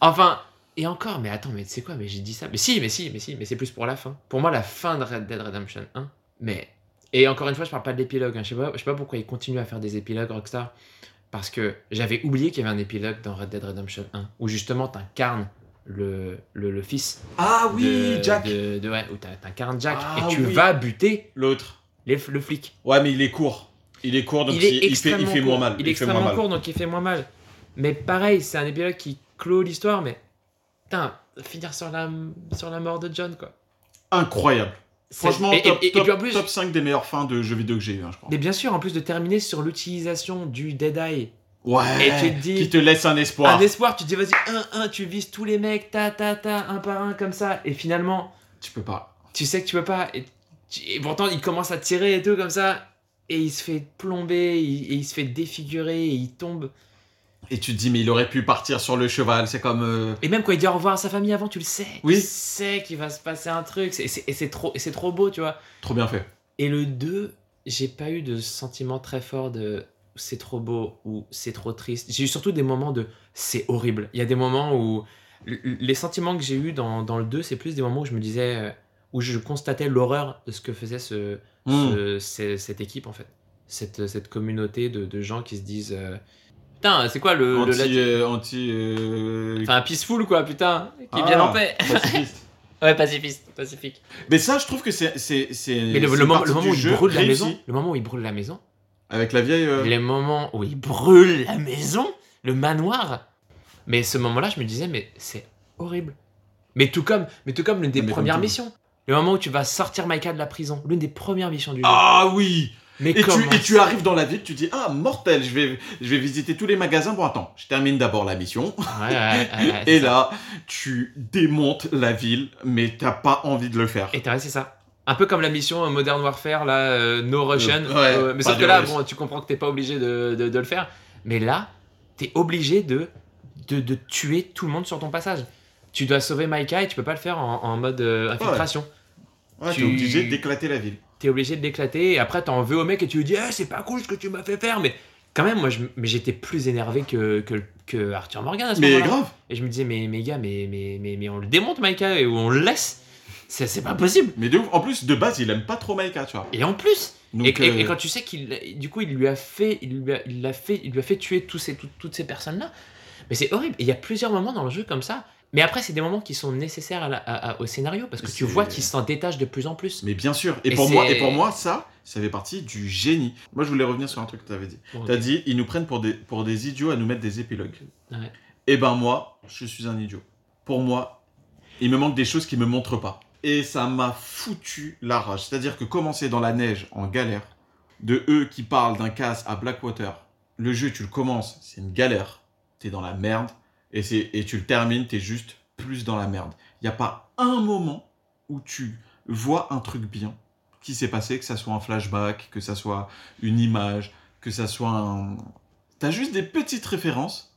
enfin, Et encore, mais attends, mais c'est quoi Mais j'ai dit ça. Mais si, mais si, mais si, mais c'est plus pour la fin. Pour moi, la fin de Red Dead Redemption 1. Mais. Et encore une fois, je parle pas de l'épilogue. hein. Je sais pas, je sais pas pourquoi ils continuent à faire des épilogues Rockstar. Parce que j'avais oublié qu'il y avait un épilogue dans Red Dead Redemption 1. Où justement, t'incarnes le, le, le fils. Ah de, De, de- ouais, où t'in- t'incarnes Jack. Ah et tu oui. vas buter L'autre. le flic. Ouais, mais il est court. Il est court, donc il est il, il fait, il extrêmement fait moins mal. Il est moins extrêmement mal. court, donc il fait moins mal. Mais pareil, c'est un épilogue qui clôt l'histoire, mais putain, finir sur la, sur la mort de John, quoi. Incroyable. Franchement, et, top, et- et top- puis en plus, top 5 des meilleures fins de jeux vidéo que j'ai eu, hein, je crois. mais bien sûr, en plus de terminer sur l'utilisation du Dead Eye, Ouais. Et tu te dis- Qui te laisse un espoir. un espoir, tu te dis vas-y, un, un, tu vises tous les mecs, ta, ta, ta, un par un, comme ça, et finalement, Tu peux pas. tu sais que tu peux pas, et, et pourtant il commence à tirer et tout, comme ça, et il se fait plomber, et il se fait défigurer, et il tombe. Et tu te dis, mais il aurait pu partir sur le cheval. C'est comme. euh, Et même quand il dit au revoir à sa famille avant, tu le sais. Oui. Tu sais qu'il va se passer un truc. Et c'est trop, et trop beau, tu vois. Trop bien fait. Et le 2, j'ai pas eu de sentiment très fort de c'est trop beau ou c'est trop triste. J'ai eu surtout des moments de c'est horrible. Il y a des moments où. Les sentiments que j'ai eu dans, dans le 2, c'est plus des moments où je me disais. euh, où je constatais l'horreur de ce que faisait ce, Hmm. ce- ce- cette équipe, en fait. Cette, cette communauté de, de gens qui se disent. euh, Putain, c'est quoi le. le Anti. euh, anti euh, Enfin, peaceful, quoi, putain. Qui Ah. viennent en paix. pacifiste. Ouais, pacifiste, pacifique. mais ça, je trouve que c'est. Mais le, le moment, le moment où il brûle la maison, le moment où il brûle la maison, Avec la vieille. euh, les moments où il brûle la maison, le manoir. Mais ce moment-là, je me disais, mais c'est horrible. Mais tout comme, mais tout comme l'une des Mais premières missions. Le moment où tu vas sortir Micah de la prison, l'une des premières missions du jeu. Ah oui mais et tu, et tu arrives dans la ville, tu dis Ah, mortel, je vais, je vais visiter tous les magasins. Bon, attends, je termine d'abord la mission. Ouais, ouais, ouais, ouais, Et ça. là, tu démontes la ville, mais t'as pas envie de le faire. Et t'as c'est ça. Un peu comme la mission euh, Modern Warfare, là, euh, No Russian. Euh, ouais, mais sauf que là, bon, tu comprends que t'es pas obligé de, de- de le faire. Mais là, t'es obligé de, de, de tuer tout le monde sur ton passage. Tu dois sauver Maika et tu peux pas le faire en, en mode euh, infiltration. Ouais, tu- t'es obligé d'éclater la ville. T'es obligé de l'éclater et après t'en veux au mec et tu lui dis Eh, c'est pas cool ce que tu m'as fait faire. Mais quand même, moi, je- mais j'étais plus énervé que, que, que Arthur Morgan à ce Mais moment-là. grave Et je me disais, mais, mais gars, mais, mais, mais, mais on le démonte, Maika, et on le laisse. C'est pas possible. Mais de ouf. En plus, de base, il aime pas trop Maïka, tu vois. Et en plus, Donc, et, et- euh, et quand tu sais qu'il, du coup, il lui a fait, il lui a, il fait, il lui a fait tuer tous ces, tout- toutes ces personnes-là. Mais c'est horrible. Et il y a plusieurs moments dans le jeu comme ça. Mais après, c'est des moments qui sont nécessaires à la- à- à- au scénario parce que tu vois qu'il s'en détache de plus en plus. Mais bien sûr. Et, Et pour moi, c'est- et pour moi, ça, ça fait partie du génie. Moi, je voulais revenir sur un truc que tu avais dit. Bon, T'as ok. dit, ils nous prennent pour des, pour des idiots à nous mettre des épilogues. Ouais. Et ben moi, je suis un idiot. Pour moi, il me manque des choses qui me montrent pas. Et ça m'a foutu la rage. C'est-à-dire que commencer dans la neige, en galère, de eux qui parlent d'un casse à Blackwater, le jeu, tu le commences, c'est une galère. T'es dans la merde. Et, et tu le termines, t'es juste plus dans la merde. Il n'y a pas un moment où tu vois un truc bien qui s'est passé, que ça soit un flashback, que ça soit une image, que ça soit un... T'as juste des petites références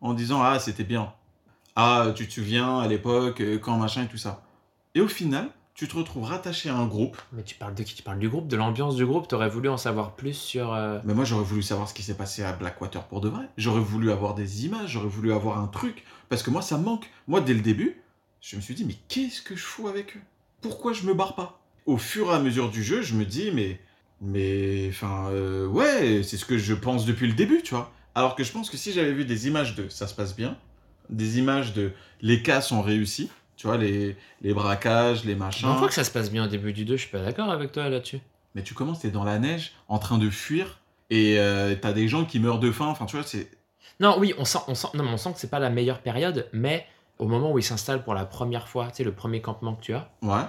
en disant ah c'était bien. Ah tu te souviens à l'époque euh, quand machin et tout ça. Et au final, tu te retrouves rattaché à un groupe. Mais tu parles de qui? Tu parles du groupe, de l'ambiance du groupe? T'aurais voulu en savoir plus sur. euh, Mais moi j'aurais voulu savoir ce qui s'est passé à Blackwater pour de vrai. J'aurais voulu avoir des images, j'aurais voulu avoir un truc. Parce que moi ça me manque. Moi dès le début, je me suis dit mais qu'est-ce que je fous avec eux? Pourquoi je me barre pas? Au fur et à mesure du jeu, je me dis mais... Mais... Enfin... euh, ouais, c'est ce que je pense depuis le début, tu vois. Alors que je pense que si j'avais vu des images de ça se passe bien, des images de les cas sont réussis, tu vois, les, les braquages, les machins. On voit que ça se passe bien au début du 2, je suis pas d'accord avec toi là-dessus. Mais tu commences, t'es dans la neige, en train de fuir, et euh, t'as des gens qui meurent de faim. Enfin, tu vois, c'est. Non, oui, on sent, on sent, non, mais on sent que c'est pas la meilleure période, mais au moment où il s'installe pour la première fois, tu sais, le premier campement que tu as, Ouais.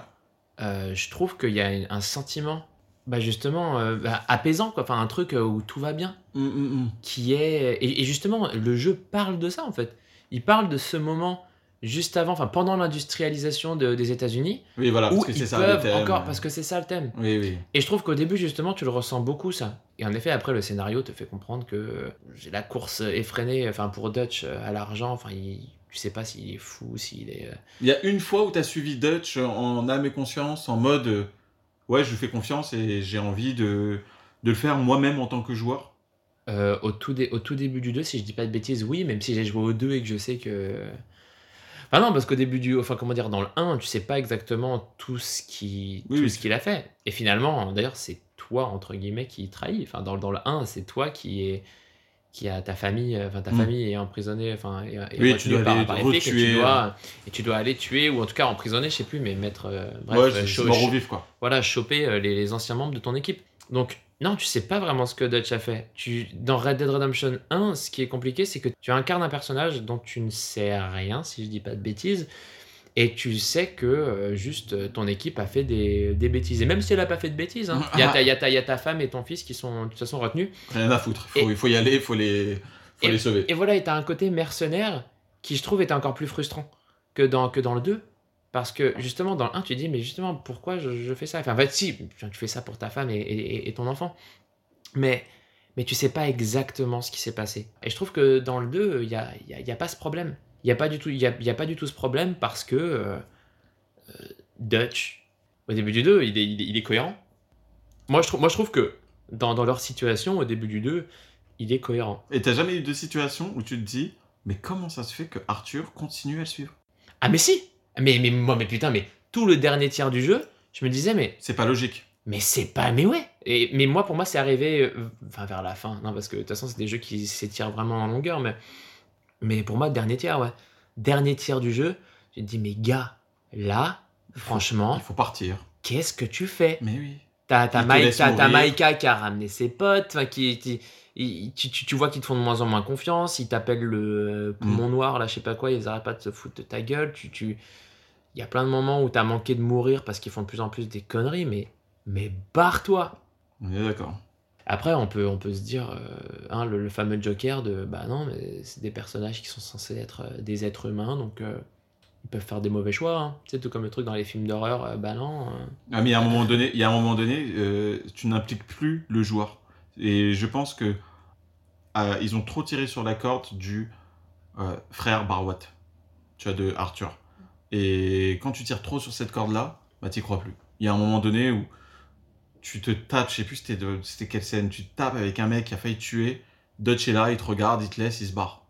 euh, je trouve qu'il y a un- sentiment, bah justement, euh, bah, apaisant, quoi. Enfin, un truc euh, où tout va bien, Hum, hum, hum. qui est. Et, et justement, le jeu parle de ça, en fait. Il parle de ce moment juste avant, enfin, pendant l'industrialisation de- des États-Unis, Oui, voilà, où parce que c'est ça le thème. encore, parce que c'est ça le thème. Oui, oui. Et je trouve qu'au début, justement, tu le ressens beaucoup, ça. Et en effet, après, le scénario te fait comprendre que euh, j'ai la course effrénée, enfin, pour Dutch euh, à l'argent, enfin, il- tu sais pas s'il est fou, s'il est. euh, Il y a une fois où t'as suivi Dutch en âme et conscience, en mode. euh, ouais, je lui fais confiance et j'ai envie de, de le faire moi-même en tant que joueur. euh, au, tout dé- au tout début du 2, si je dis pas de bêtises, oui, même si j'ai joué au 2 et que je sais que. Ah non, parce qu'au début du. Enfin, comment dire, dans le 1, tu sais pas exactement tout ce qui- Oui, tout oui. ce qu'il a fait. Et finalement, d'ailleurs, c'est toi, entre guillemets, qui trahit. Enfin, dans, dans le 1, c'est toi qui est qui a ta famille, euh, enfin ta Mm. famille est emprisonnée, enfin est, est Oui, tu dois par, aller par les flics et tu dois et tu dois aller tuer ou en tout cas emprisonner, je sais plus, mais mettre euh, bref, ouais, euh, cho- mort vif, quoi. voilà, choper euh, les, les anciens membres de ton équipe. Donc, non, tu sais pas vraiment ce que Dutch a fait. Tu, dans Red Dead Redemption 1, ce qui est compliqué, c'est que tu incarnes un personnage dont tu ne sais rien, si je dis pas de bêtises, et tu sais que euh, juste euh, ton équipe a fait des, des bêtises. Et même si elle a pas fait de bêtises, hein, il y, a ta- il y a ta- il y a ta femme et ton fils qui sont de toute façon retenus. Rien à foutre. Il faut y aller, il faut les, faut les sauver. Et voilà, et t'as un côté mercenaire qui, je trouve, était encore plus frustrant que dans, que dans le 2. Parce que justement, dans le 1, tu te dis, mais justement, pourquoi je, je fais ça? Enfin, en fait, si, tu fais ça pour ta femme et, et- et ton enfant. Mais, mais tu sais pas exactement ce qui s'est passé. Et je trouve que dans le 2, il n'y a, y a- y a pas ce problème. Il n'y a, pas du tout- y a, y a pas du tout ce problème parce que euh, euh, Dutch, au début du 2, il est, il est, il est cohérent. Moi je, trouve, moi, je trouve que dans, dans leur situation, au début du 2, il est cohérent. Et t'as jamais eu de situation où tu te dis, mais comment ça se fait que Arthur continue à le suivre? Ah mais si mais, mais moi mais putain mais tout le dernier tiers du jeu, je me disais mais C'est pas logique. mais c'est pas mais ouais. Et mais moi pour moi c'est arrivé euh, enfin vers la fin. Non parce que de toute façon c'est des jeux qui s'étirent vraiment en longueur mais mais pour moi dernier tiers ouais. Dernier tiers du jeu, je me dis mais gars, là franchement, Il faut partir. qu'est-ce que tu fais? Mais oui. T'as t'as Ils te Maï- laissent t'as- t'as mourir. Maïka qui a ramené ses potes, enfin, qui, tu, tu- tu vois qu'ils te font de moins en moins confiance, ils t'appellent le euh, poumon Mm. noir, là, je sais pas quoi, ils arrêtent pas de se foutre de ta gueule. Tu, tu... Il y a plein de moments où t'as manqué de mourir parce qu'ils font de plus en plus des conneries, mais, mais barre-toi On est d'accord. Après, on peut, on peut se dire, euh, hein, le, le fameux Joker de bah non, mais c'est des personnages qui sont censés être euh, des êtres humains, donc euh, ils peuvent faire des mauvais choix. Hein. Tu sais, tout comme le truc dans les films d'horreur, euh, bah non. Ah, mais il y a un moment donné, il y a un moment donné tu n'impliques plus le joueur. Et je pense que ils ont trop tiré sur la corde du frère Barwat, tu vois, de Arthur. Et quand tu tires trop sur cette corde-là, bah t'y crois plus. Il y a un moment donné où tu te tapes, je sais plus c'était de- c'était quelle scène, tu te tapes avec un mec qui a failli te tuer, Dutch est là, il te regarde, il te laisse, il se barre.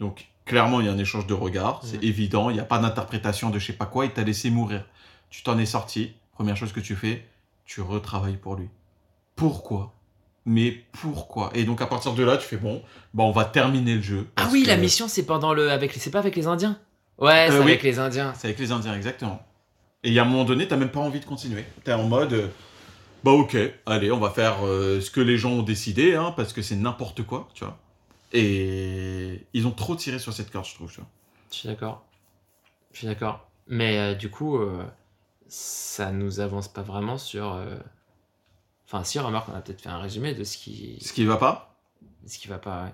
Donc clairement il y a un échange de regards, c'est évident, il n'y a pas d'interprétation de je sais pas quoi, il t'a laissé mourir. Tu t'en es sorti, première chose que tu fais, tu retravailles pour lui. Pourquoi? Mais pourquoi? Et donc à partir de là, tu fais bon, bah on va terminer le jeu. Ah oui, que la mission, c'est pendant le. avec C'est pas avec les Indiens? Ouais, c'est Euh, oui. avec les Indiens. C'est avec les Indiens, exactement. Et il y a un moment donné, t'as même pas envie de continuer. T'es en mode, euh, bah ok, allez, on va faire euh, ce que les gens ont décidé, hein, parce que c'est n'importe quoi, tu vois. Et ils ont trop tiré sur cette corde, je trouve, tu vois. Je suis d'accord. Je suis d'accord. Mais du coup, ça nous avance pas vraiment sur. Enfin, si, remarque, on a peut-être fait un résumé de ce qui, Ce qui va pas, ce qui va pas. ouais.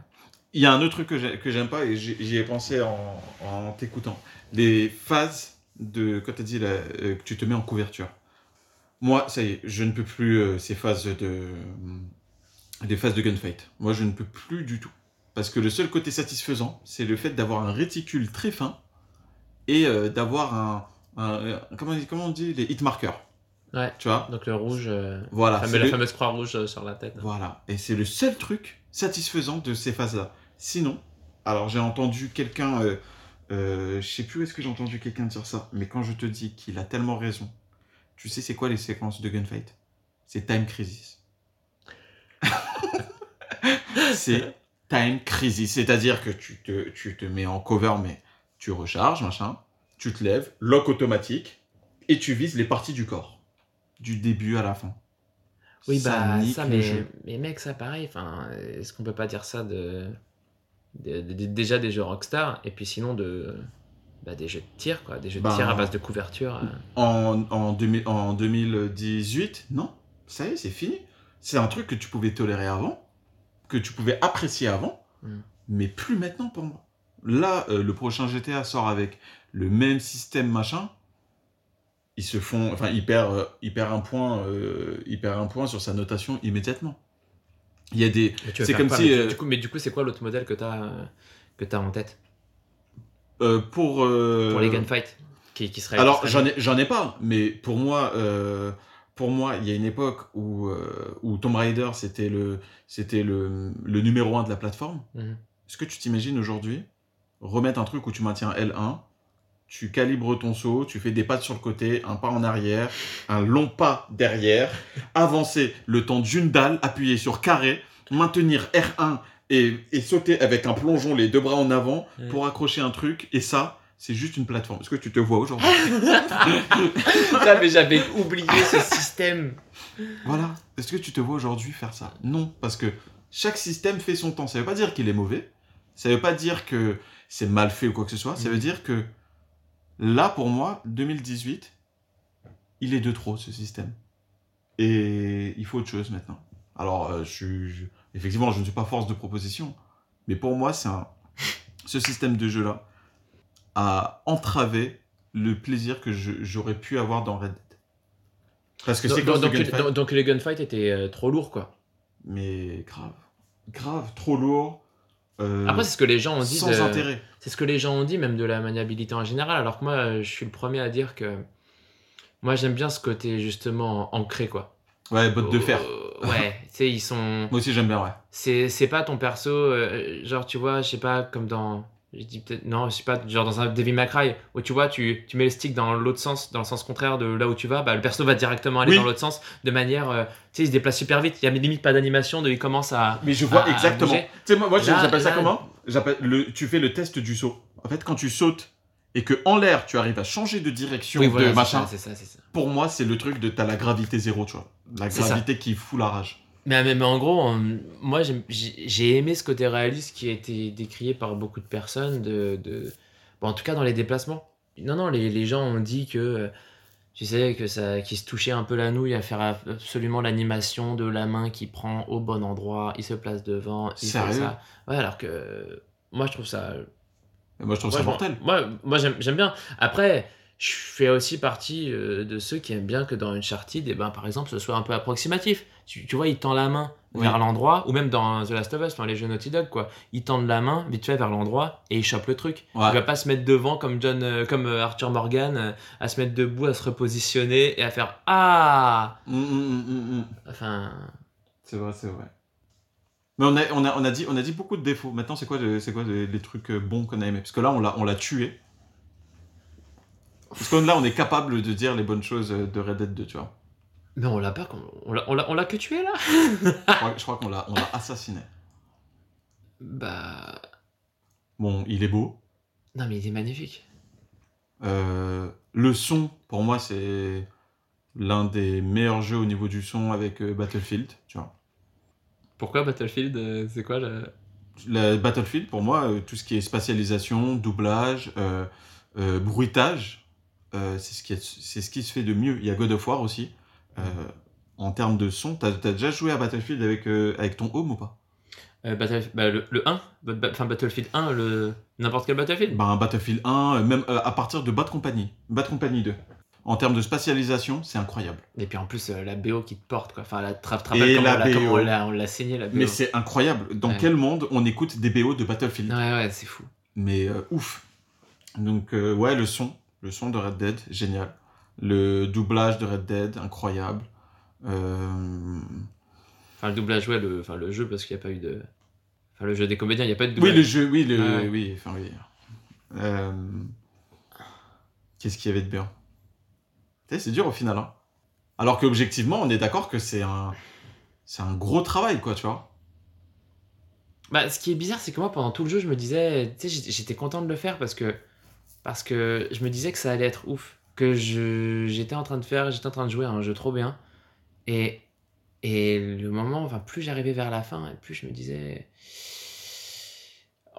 Il y a un autre truc que j'ai- que j'aime pas et j'y ai pensé en, en t'écoutant. Les phases de quand tu dit là, euh, que tu te mets en couverture. Moi, ça y est, je ne peux plus euh, ces phases de des phases de gunfight. Moi, je ne peux plus du tout parce que le seul côté satisfaisant, c'est le fait d'avoir un réticule très fin et euh, d'avoir un, un- euh, comment, on dit- comment on dit les hit markers. Ouais. Tu vois? Donc le rouge, euh, Voilà. fameux- la le- fameuse croix rouge euh, sur la tête. voilà. Et c'est le seul truc satisfaisant de ces phases-là. Sinon, alors j'ai entendu quelqu'un, euh, euh, je sais plus où est-ce que j'ai entendu quelqu'un dire ça, mais quand je te dis qu'il a tellement raison, tu sais c'est quoi les séquences de gunfight? C'est Time Crisis. c'est Time Crisis, c'est-à-dire que tu te, tu te mets en cover, mais tu recharges, machin, tu te lèves, lock automatique, et tu vises les parties du corps, du début à la fin. Oui, bah ça, mais, mais mec, ça pareil. Enfin, est-ce qu'on peut pas dire ça de, de- de- déjà des jeux Rockstar et puis sinon de bah, des jeux de tir quoi, des jeux de Bah, tir à base de couverture. euh. En, en, 2000 en 2018, non, ça y est, c'est fini. C'est un truc que tu pouvais tolérer avant, que tu pouvais apprécier avant, Mm. mais plus maintenant pour moi. Là, euh, le prochain GTA sort avec le même système machin. Ils se font, enfin, il perd, euh, il perd un point, euh, il perd un point sur sa notation immédiatement. Il y a des, tu c'est comme quoi, si, mais, du- euh, du coup, mais du coup, c'est quoi l'autre modèle que t'as euh, que t'as en tête euh, pour, euh, pour les gunfights qui, qui serait Alors, j'en ai, j'en ai pas, mais pour moi, euh, pour moi, il y a une époque où, euh, où Tomb Raider, c'était le, c'était le, le numéro un de la plateforme. Mhm. Est-ce que tu t'imagines aujourd'hui remettre un truc où tu maintiens L1 tu calibres ton saut, tu fais des pattes sur le côté, un pas en arrière, un long pas derrière, avancer le temps d'une dalle, appuyer sur carré, maintenir R1 et, et sauter avec un plongeon les deux bras en avant Ouais. pour accrocher un truc. Et ça, c'est juste une plateforme. Est-ce que tu te vois aujourd'hui mais j'avais oublié ce système. Voilà. Est-ce que tu te vois aujourd'hui faire ça? Non, parce que chaque système fait son temps. Ça veut pas dire qu'il est mauvais. Ça veut pas dire que c'est mal fait ou quoi que ce soit. Ça veut Mhm. dire que là, pour moi, 2018, il est de trop ce système. Et il faut autre chose maintenant. Alors, euh, je suis, je- effectivement, je ne suis pas force de proposition, mais pour moi, c'est un, ce système de jeu-là a entravé le plaisir que j'aurais pu avoir dans Red Dead. Parce que c'est Donc, donc, gunfight. donc- donc les gunfights étaient euh, trop lourds, quoi. Mais grave. Grave, trop lourd. Euh, Après, c'est ce que les gens ont dit. sans de- intérêt. C'est ce que les gens ont dit, même de la maniabilité en général. Alors que moi, je suis le premier à dire que moi, j'aime bien ce côté justement ancré, quoi. Ouais, botte de fer. Euh, ouais, tu sais, ils sont. Moi aussi, j'aime bien, ouais. C'est c'est pas ton perso, euh, genre, tu vois, je sais pas, comme dans. Je dis peut-être. Non, je sais pas, genre dans un Devil May Cry, où tu vois, tu, tu mets le stick dans l'autre sens, dans le sens contraire de là où tu vas, bah, le perso va directement aller Oui. dans l'autre sens, de manière. euh, tu sais, il se déplace super vite, il y a limite pas d'animation, de il commence à. Mais je vois à- exactement. Tu sais, moi, moi j'appelle ça comment? J'appelle le. Tu fais le test du saut. En fait, quand tu sautes et que en l'air, tu arrives à changer de direction Oui, voilà, de machin, ça, c'est ça, c'est ça. pour moi, c'est le truc de t'as la gravité zéro, tu vois. La gravité qui fout la rage. Mais, mais, mais en gros, on- moi j'ai aimé ce côté réaliste qui a été décrié par beaucoup de personnes, de, de... Bon, en tout cas dans les déplacements. Non, non, les, les gens ont dit que, euh, tu sais, que ça, qu'ils se touchaient un peu la nouille à faire absolument l'animation de la main qui prend au bon endroit, il se place devant, il fait Sérieux? ça. Ouais, alors que moi je trouve ça moi, je trouve ça mortel. Moi, moi j'aime j'aime bien. Après, je fais aussi partie euh, de ceux qui aiment bien que dans Uncharted, eh ben, par exemple, ce soit un peu approximatif. Tu, tu vois, il tend la main Oui. vers l'endroit, ou même dans The Last of Us, enfin, les jeux Naughty Dog, quoi. Ils tendent la main vite fait vers l'endroit et ils chopent le truc. Ouais. Il va pas se mettre devant comme, John, euh, comme euh, Arthur Morgan, euh, à se mettre debout, à se repositionner et à faire Ah Hum, hum, hum. Enfin. C'est vrai, c'est vrai. Mais on a, on, a, on, a dit, on a dit beaucoup de défauts. Maintenant, c'est quoi, c'est quoi les, les trucs bons qu'on a aimés? Parce que là, on l'a tué. Parce que là, on est capable de dire les bonnes choses de Red Dead 2, tu vois. Mais on l'a pas. On l'a- on l'a on l'a que tué là? Je crois, je crois qu'on l'a, on l'a assassiné. Bah. Bon, il est beau. Non, mais il est magnifique. Euh, le son, pour moi, c'est l'un des meilleurs jeux au niveau du son avec euh, Battlefield, tu vois. Pourquoi Battlefield euh, C'est quoi le. La Battlefield, pour moi, tout ce qui est spatialisation, doublage, euh, euh, bruitage, euh, c'est ce, ce qui se fait de mieux. Il y a God of War aussi. Euh, en termes de son, t'as as déjà joué à Battlefield avec, euh, avec ton home ou pas? Euh, Battle- bah, le, le 1, Bat- Bat- enfin Battlefield 1, le n'importe quel Battlefield. ben, Battlefield 1, euh, même à partir de Bad Company, Bad Company 2. En termes de spatialisation, c'est incroyable. Et puis en plus euh, la BO qui te porte quoi. Enfin la tra tra- Et la on l'a- on l'a BO. Mais c'est incroyable. Dans Ouais. quel monde on écoute des BO de Battlefield? Ouais ouais c'est fou. Mais euh, ouf. Donc, euh, ouais, le son. Le son de Red Dead, génial. Le doublage de Red Dead, incroyable. Euh, Enfin le doublage ouais le, enfin, le jeu parce qu'il n'y a pas eu de. Enfin le jeu des comédiens il n'y a pas eu de Oui, doublage. le jeu, oui, le... Ouais. oui, enfin oui. Euh, Qu'est-ce qu'il y avait de bien? C'est dur au final. Hein. Alors qu'objectivement, on est d'accord que c'est un... C'est un gros travail, quoi, tu vois. Bah, ce qui est bizarre, c'est que moi, pendant tout le jeu, je me disais, tu sais, j'étais content de le faire parce que, parce que je me disais que ça allait être ouf, que je, j'étais en train de faire, j'étais en train de jouer à un jeu trop bien, et, et le moment, enfin, plus j'arrivais vers la fin, et plus je me disais,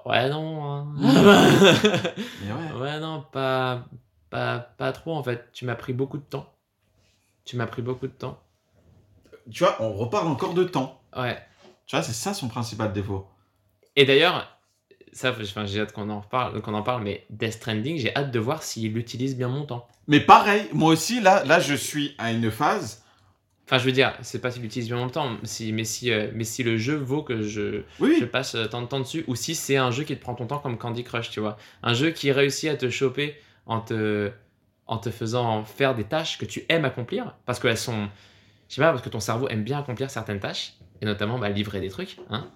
ouais non, hein. Ouais. ouais non, pas, pas, pas trop en fait. Tu m'as pris beaucoup de temps. Tu m'as pris beaucoup de temps. Tu vois, on repart encore de temps. Ouais. Tu vois, c'est ça son principal défaut. Et d'ailleurs, ça, enfin, j'ai hâte qu'on en reparle, qu'on en parle, mais Death Stranding, j'ai hâte de voir s'il utilise bien mon temps. Mais pareil, moi aussi, là, là, je suis à une phase... Enfin, je veux dire, c'est pas s'il utilise bien mon temps, si, mais, si, euh, mais si le jeu vaut que je, Oui, je passe euh, tant de temps dessus, ou si c'est un jeu qui te prend ton temps comme Candy Crush, tu vois. Un jeu qui réussit à te choper en te, en te faisant faire des tâches que tu aimes accomplir, parce qu'elles sont. Je sais pas, parce que ton cerveau aime bien accomplir certaines tâches, et notamment bah, livrer des trucs. Hein.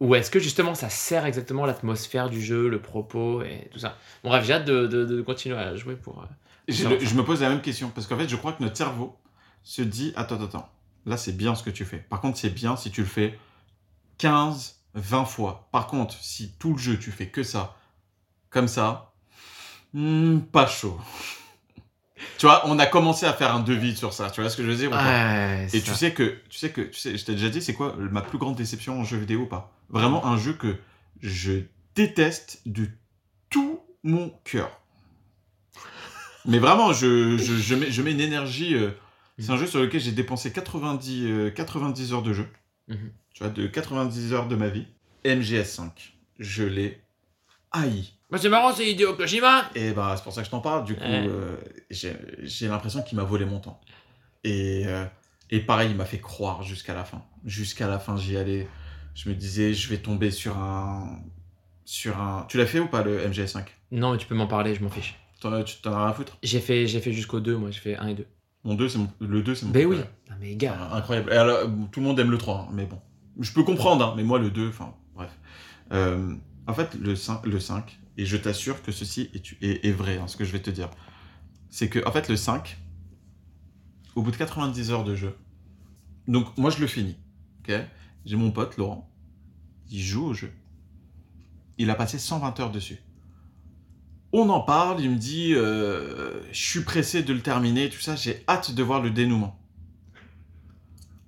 Ou est-ce que justement ça sert exactement l'atmosphère du jeu, le propos et tout ça? Bon, bref, j'ai hâte de, de- de continuer à jouer pour. euh, Je, Sur- le- je me pose la même question parce qu'en fait, je crois que notre cerveau se dit attends, attends, attends. Là, c'est bien ce que tu fais. Par contre, c'est bien si tu le fais 15, 20 fois. Par contre, si tout le jeu, tu fais que ça, comme ça, hmm, pas chaud. Tu vois, on a commencé à faire un devis sur ça. Tu vois ce que je veux dire Ouais, Et tu sais que, tu sais que, tu sais, je t'ai déjà dit, c'est quoi ma plus grande déception en jeu vidéo ou pas? Vraiment un jeu que je déteste de tout mon cœur. Mais vraiment, je, je, je mets, je mets une énergie. euh, c'est un jeu sur lequel j'ai dépensé 90, euh, 90 heures de jeu. Mhm. Tu vois, de 90 heures de ma vie. MGS5. Je l'ai haï. Bah, c'est marrant, c'est Hideo Kojima Et bah, c'est pour ça que je t'en parle. Du coup, Ouais. euh, j'ai l'impression qu'il m'a volé mon temps. Et, euh, et pareil, il m'a fait croire jusqu'à la fin. Jusqu'à la fin, j'y allais. Je me disais, je vais tomber sur un. Sur un... Tu l'as fait ou pas le MGS5 Non, mais tu peux m'en parler, je m'en fiche. T'en- Tu t'en as rien à foutre? J'ai fait, j'ai fait jusqu'au 2, moi, j'ai fait 1 et 2. Mon 2, c'est mon... Le 2, c'est mon. Ben oui. Non, mais gars, Ah, Incroyable. Et alors, tout le monde aime le 3, hein, mais bon. Je peux comprendre, hein, mais moi, le 2, enfin, bref. Euh, en fait, le 5, le 5, et je t'assure que ceci est, vrai, hein, ce que je vais te dire. C'est que, fait, le 5, au bout de 90 heures de jeu, donc moi, je le finis. ok? J'ai mon pote, Laurent, il joue au jeu. Il a passé 120 heures dessus. On en parle, il me dit, euh, je suis pressé de le terminer, tout ça, j'ai hâte de voir le dénouement.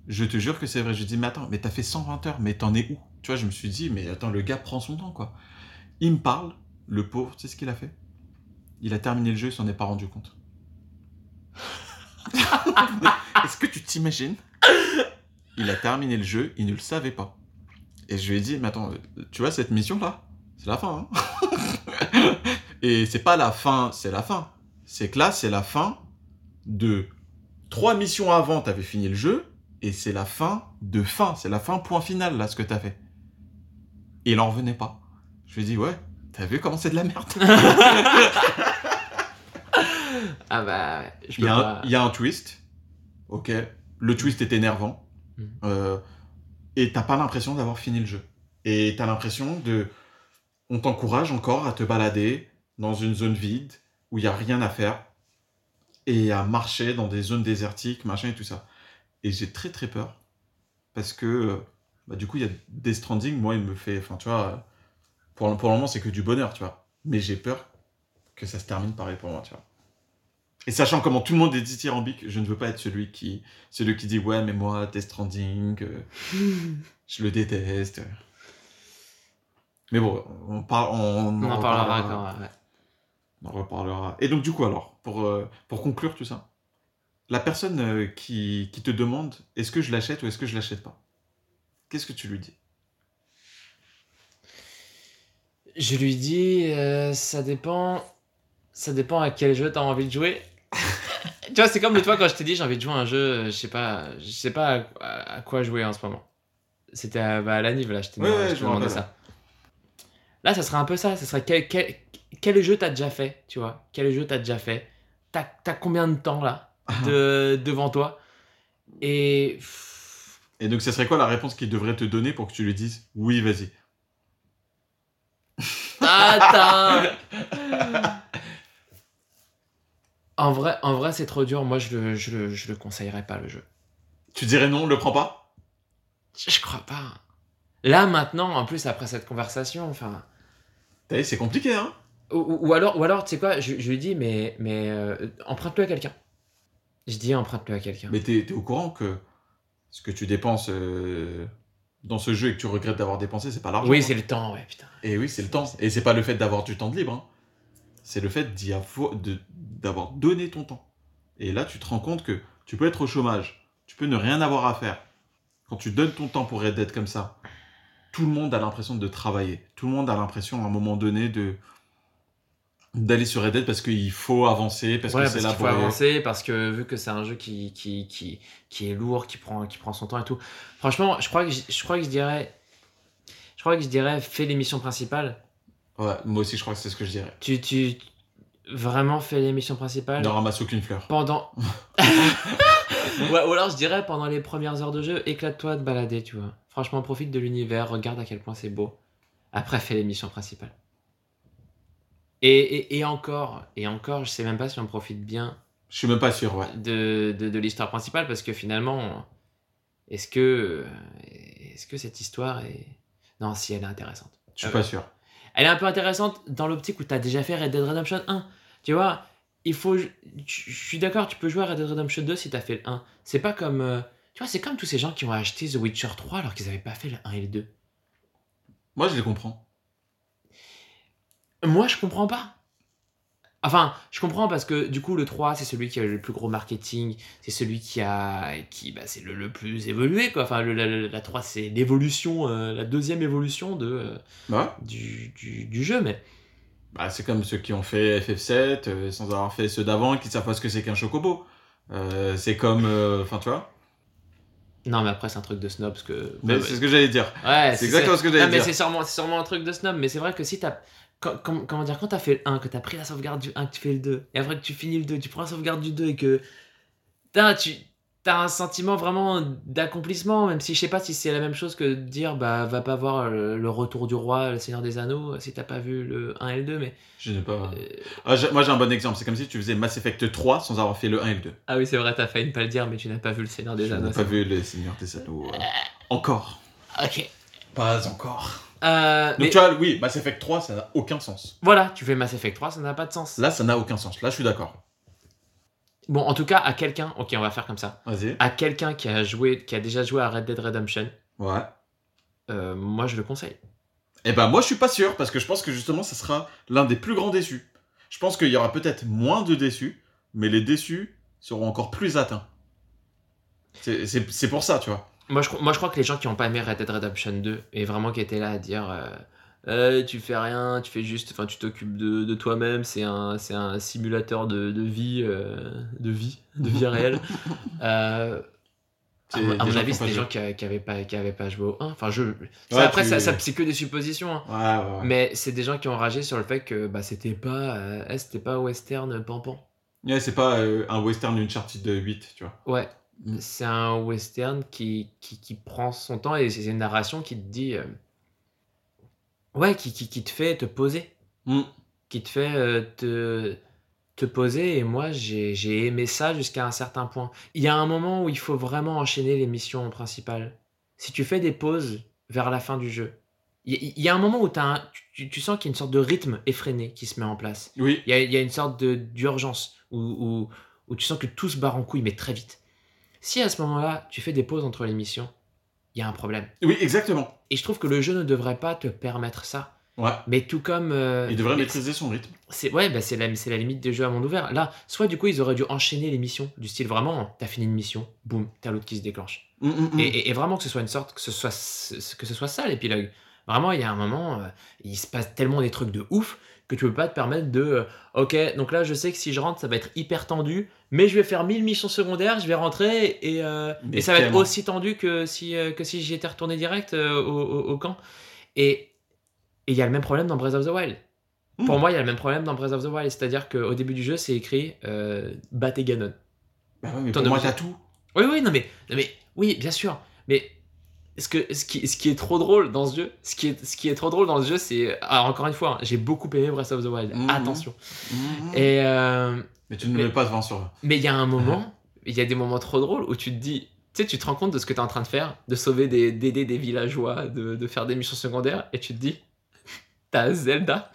Je te jure que c'est vrai. Je dis, mais attends, mais t'as fait 120 heures, mais t'en es où? Tu vois, je me suis dit, mais attends, le gars prend son temps, quoi. Il me parle, le pauvre, tu sais ce qu'il a fait? Il a terminé le jeu, il s'en est pas rendu compte. Est-ce que tu t'imagines? Il a terminé le jeu, il ne le savait pas. Et je lui ai dit, mais attends, tu vois cette mission-là? C'est la fin, hein? Et c'est pas la fin, c'est la fin. C'est que là, c'est la fin de trois missions avant, t'avais fini le jeu, et c'est la fin de fin, c'est la fin point final, là, ce que t'as fait. Et il en revenait pas. Je lui ai dit, ouais, t'as vu comment c'est de la merde? Ah bah, je il y, a un, pas... il y a un twist, ok, le twist est énervant, Mhm. euh, et t'as pas l'impression d'avoir fini le jeu. Et t'as l'impression de... On t'encourage encore à te balader dans une zone vide, où il y a rien à faire, et à marcher dans des zones désertiques, machin et tout ça. Et j'ai très très peur, parce que, bah, du coup, il y a des Stranding, moi, il me fait... Enfin, tu vois, pour, pour le moment, c'est que du bonheur, tu vois. Mais j'ai peur que ça se termine pareil pour moi, tu vois. Et sachant comment tout le monde est dithyrambique, je ne veux pas être celui qui, celui qui dit ouais mais moi Death Stranding, euh, je le déteste. Mais bon, on, par- on, On en parlera reparlera. quand... ouais. On en reparlera. Et donc du coup alors, pour, euh, pour conclure tout ça, la personne euh, qui, qui te demande est-ce que je l'achète ou est-ce que je l'achète pas, qu'est-ce que tu lui dis? Je lui dis, euh, ça dépend... Ça dépend à quel jeu t'as envie de jouer. tu vois, c'est comme le toi quand je t'ai dit j'ai envie de jouer à un jeu, euh, je sais pas, je sais pas à, à quoi jouer en ce moment. C'était à, bah, à la Nive, là, je t'ai Ouais, demandé, ouais, rappelle. ça. Là, ça serait un peu ça. Ça serait quel, quel, quel jeu t'as déjà fait, tu vois? Quel jeu t'as déjà fait? T'as t'as combien de temps là de, devant toi? Et Et donc ce serait quoi la réponse qu'il devrait te donner pour que tu lui dises oui vas-y? Attends En vrai, en vrai c'est trop dur. Moi, je le, je, le, je le conseillerais pas, le jeu. Tu dirais non, le prends pas? Je, je crois pas. Là, maintenant, en plus, après cette conversation, enfin... T'as vu, c'est compliqué hein? Ou, ou- ou alors, ou alors tu sais quoi, je, je lui dis, mais, mais euh, emprunte-le à quelqu'un. Je dis, emprunte-le à quelqu'un. Mais t'es t'es au courant que ce que tu dépenses euh, dans ce jeu et que tu regrettes d'avoir dépensé, c'est pas l'argent. Oui, hein. c'est le temps, ouais, putain. Et oui, c'est le temps. Et c'est pas le fait d'avoir du temps de libre. hein. C'est le fait d'y d'avoir donné ton temps. Et là, tu te rends compte que tu peux être au chômage, tu peux ne rien avoir à faire. Quand tu donnes ton temps pour Dead comme ça, tout le monde a l'impression de travailler. Tout le monde a l'impression à un moment donné de d'aller sur Red Dead parce qu'il faut avancer, parce Ouais, que c'est là faut pour avancer, parce que vu que c'est un jeu qui, qui, qui, qui est lourd, qui prend, qui prend son temps et tout. Franchement, je crois que je, je crois que je dirais, je crois que je dirais, fais les missions principales. Ouais, moi aussi, je crois que c'est ce que je dirais. Tu, tu vraiment fais les missions principales. Ne ramasse aucune fleur. Pendant. Ouais, ou alors je dirais pendant les premières heures de jeu, éclate-toi de balader, tu vois. Franchement, profite de l'univers, regarde à quel point c'est beau. Après, fais l'émission principale. Et, et, et encore, et encore, je sais même pas si on profite bien Je suis même pas sûr, ouais. de, de, de l'histoire principale parce que finalement, est-ce que, est-ce que cette histoire est. Non, si elle est intéressante. Je suis Euh, pas sûr. Elle est un peu intéressante dans l'optique où tu as déjà fait Red Dead Redemption 1. Tu vois, il faut. Je je suis d'accord, tu peux jouer à Red Dead Redemption 2 si tu as fait le 1. C'est pas comme. euh, Tu vois, c'est comme tous ces gens qui ont acheté The Witcher 3 alors qu'ils avaient pas fait le 1 et le 2. Moi, je les comprends. Moi, je comprends pas. Enfin, je comprends parce que du coup, le 3, c'est celui qui a le plus gros marketing, c'est celui qui a. qui bah, c'est le, le plus évolué, quoi. Enfin, le- la, la- la 3, c'est l'évolution, euh, la deuxième évolution de, euh, du, du, du jeu, mais. bah, c'est comme ceux qui ont fait FF7 euh, sans avoir fait ceux d'avant et qui savent pas ce que c'est qu'un chocobo. C'est comme. Enfin, tu vois. Non, mais après, c'est un truc de snob parce que. Mais Ouais, c'est ce que j'allais dire. ouais, C'est exactement ce que Non, j'allais mais dire. c'est sûrement, c'est sûrement un truc de snob, mais c'est vrai que si t'as. Quand- comment dire, quand t'as fait le 1, que t'as pris la sauvegarde du 1, que tu fais le 2, et après que tu finis le 2, tu prends la sauvegarde du 2 et que. Putain, tu. T'as un sentiment vraiment d'accomplissement, même si je sais pas si c'est la même chose que de dire bah va pas voir le, le retour du roi, le Seigneur des Anneaux, si t'as pas vu le 1 et le 2, mais. Je n'ai pas. euh, Ah, moi, j'ai un bon exemple. C'est comme si tu faisais Mass Effect 3 sans avoir fait le 1 et le 2. Ah oui, c'est vrai, t'as failli ne pas le dire, mais tu n'as pas vu le Seigneur des Je Anneaux. n'ai pas vu les Seigneurs des Anneaux. euh, Encore. Ok. Pas encore. Euh, Donc, mais tu vois, oui, Mass Effect 3, ça n'a aucun sens. voilà, tu fais Mass Effect 3, ça n'a pas de sens. Là, ça n'a aucun sens. Là, je suis d'accord. Bon, en tout cas, à quelqu'un, ok, on va faire comme ça. Vas-y. À quelqu'un qui a joué, qui a déjà joué à Red Dead Redemption, Ouais. euh, moi je le conseille. Eh ben, moi, je suis pas sûr parce que je pense que justement, ça sera l'un des plus grands déçus. Je pense qu'il y aura peut-être moins de déçus, mais les déçus seront encore plus atteints. C'est- pour ça, tu vois. Moi je, moi je crois que les gens qui n'ont pas aimé Red Dead Redemption 2 et vraiment qui étaient là à dire euh, Euh, tu fais rien, tu fais juste, enfin tu t'occupes de, de toi-même, c'est un, c'est un simulateur de, de vie, euh, de vie, de vie réelle. Euh, à, mon- à avis, c'est des gens qui, a- qui avaient pas, qui avaient pas joué au 1. Enfin, je, ça, Ouais, après, tu- ça, ça- c'est que des suppositions. hein. Ouais, ouais, ouais. Mais c'est des gens qui ont ragé sur le fait que bah, c'était pas, c'était pas western pampan. Ouais, c'est pas euh, un western Uncharted 8, tu vois. Ouais, Mm. c'est un western qui, qui, qui prend son temps et c'est une narration qui te dit. euh, Ouais, qui, qui, te fait te poser. Mm. Qui te fait euh, te, te poser. Et moi, j'ai j'ai aimé ça jusqu'à un certain point. Il y a un moment où il faut vraiment enchaîner les missions principales. Si tu fais des pauses vers la fin du jeu, il y, a un moment où un- tu, tu sens qu'il y a une sorte de rythme effréné qui se met en place. Oui, Il y a, il y a une sorte d'urgence où, où, où tu sens que tout se barre en couille, mais très vite. Si à ce moment-là, tu fais des pauses entre les missions, il y a un problème. oui, exactement. Et je trouve que le jeu ne devrait pas te permettre ça. Ouais. Mais tout comme. euh, Il devrait maîtriser son rythme. C'est ouais, bah c'est la, c'est la limite des jeux à monde ouvert. Là, soit du coup, ils auraient dû enchaîner les missions, du style vraiment, t'as fini une mission, boum, t'as l'autre qui se déclenche. Mm, mm, mm. Et, et- et vraiment que ce soit une sorte, que ce soit, que ce soit ça l'épilogue. Vraiment, il y a un moment, euh, il se passe tellement des trucs de ouf que tu peux pas te permettre de. euh, ok, donc là, je sais que si je rentre, ça va être hyper tendu, mais je vais faire 1000 missions secondaires, je vais rentrer et, euh, et ça va être aussi tendu que si, euh, que si j'y étais retourné direct euh, au, au- au camp. Et il y a le même problème dans Breath of the Wild. Mm. Pour moi, il y a le même problème dans Breath of the Wild, c'est-à-dire qu'au début du jeu, c'est écrit euh, battez Ganon. Bah ouais, mais T'en pour moi, as- t'as tout. Oui, oui, non mais, non, mais oui, bien sûr. Mais ce, que, ce, qui, ce qui est trop drôle dans ce jeu, ce qui est, ce qui est trop drôle dans ce jeu, c'est. Alors, encore une fois, hein, j'ai beaucoup aimé Breath of the Wild. Mhm. Attention. Mm. Et, euh, Mais tu ne mais- mets pas devant sur. mais il y a un moment, il y a des moments trop drôles où tu te dis. Tu sais, tu te rends compte de ce que tu es en train de faire, de sauver des, d'aider des villageois, de, de faire des missions secondaires, et tu te dis, t'as Zelda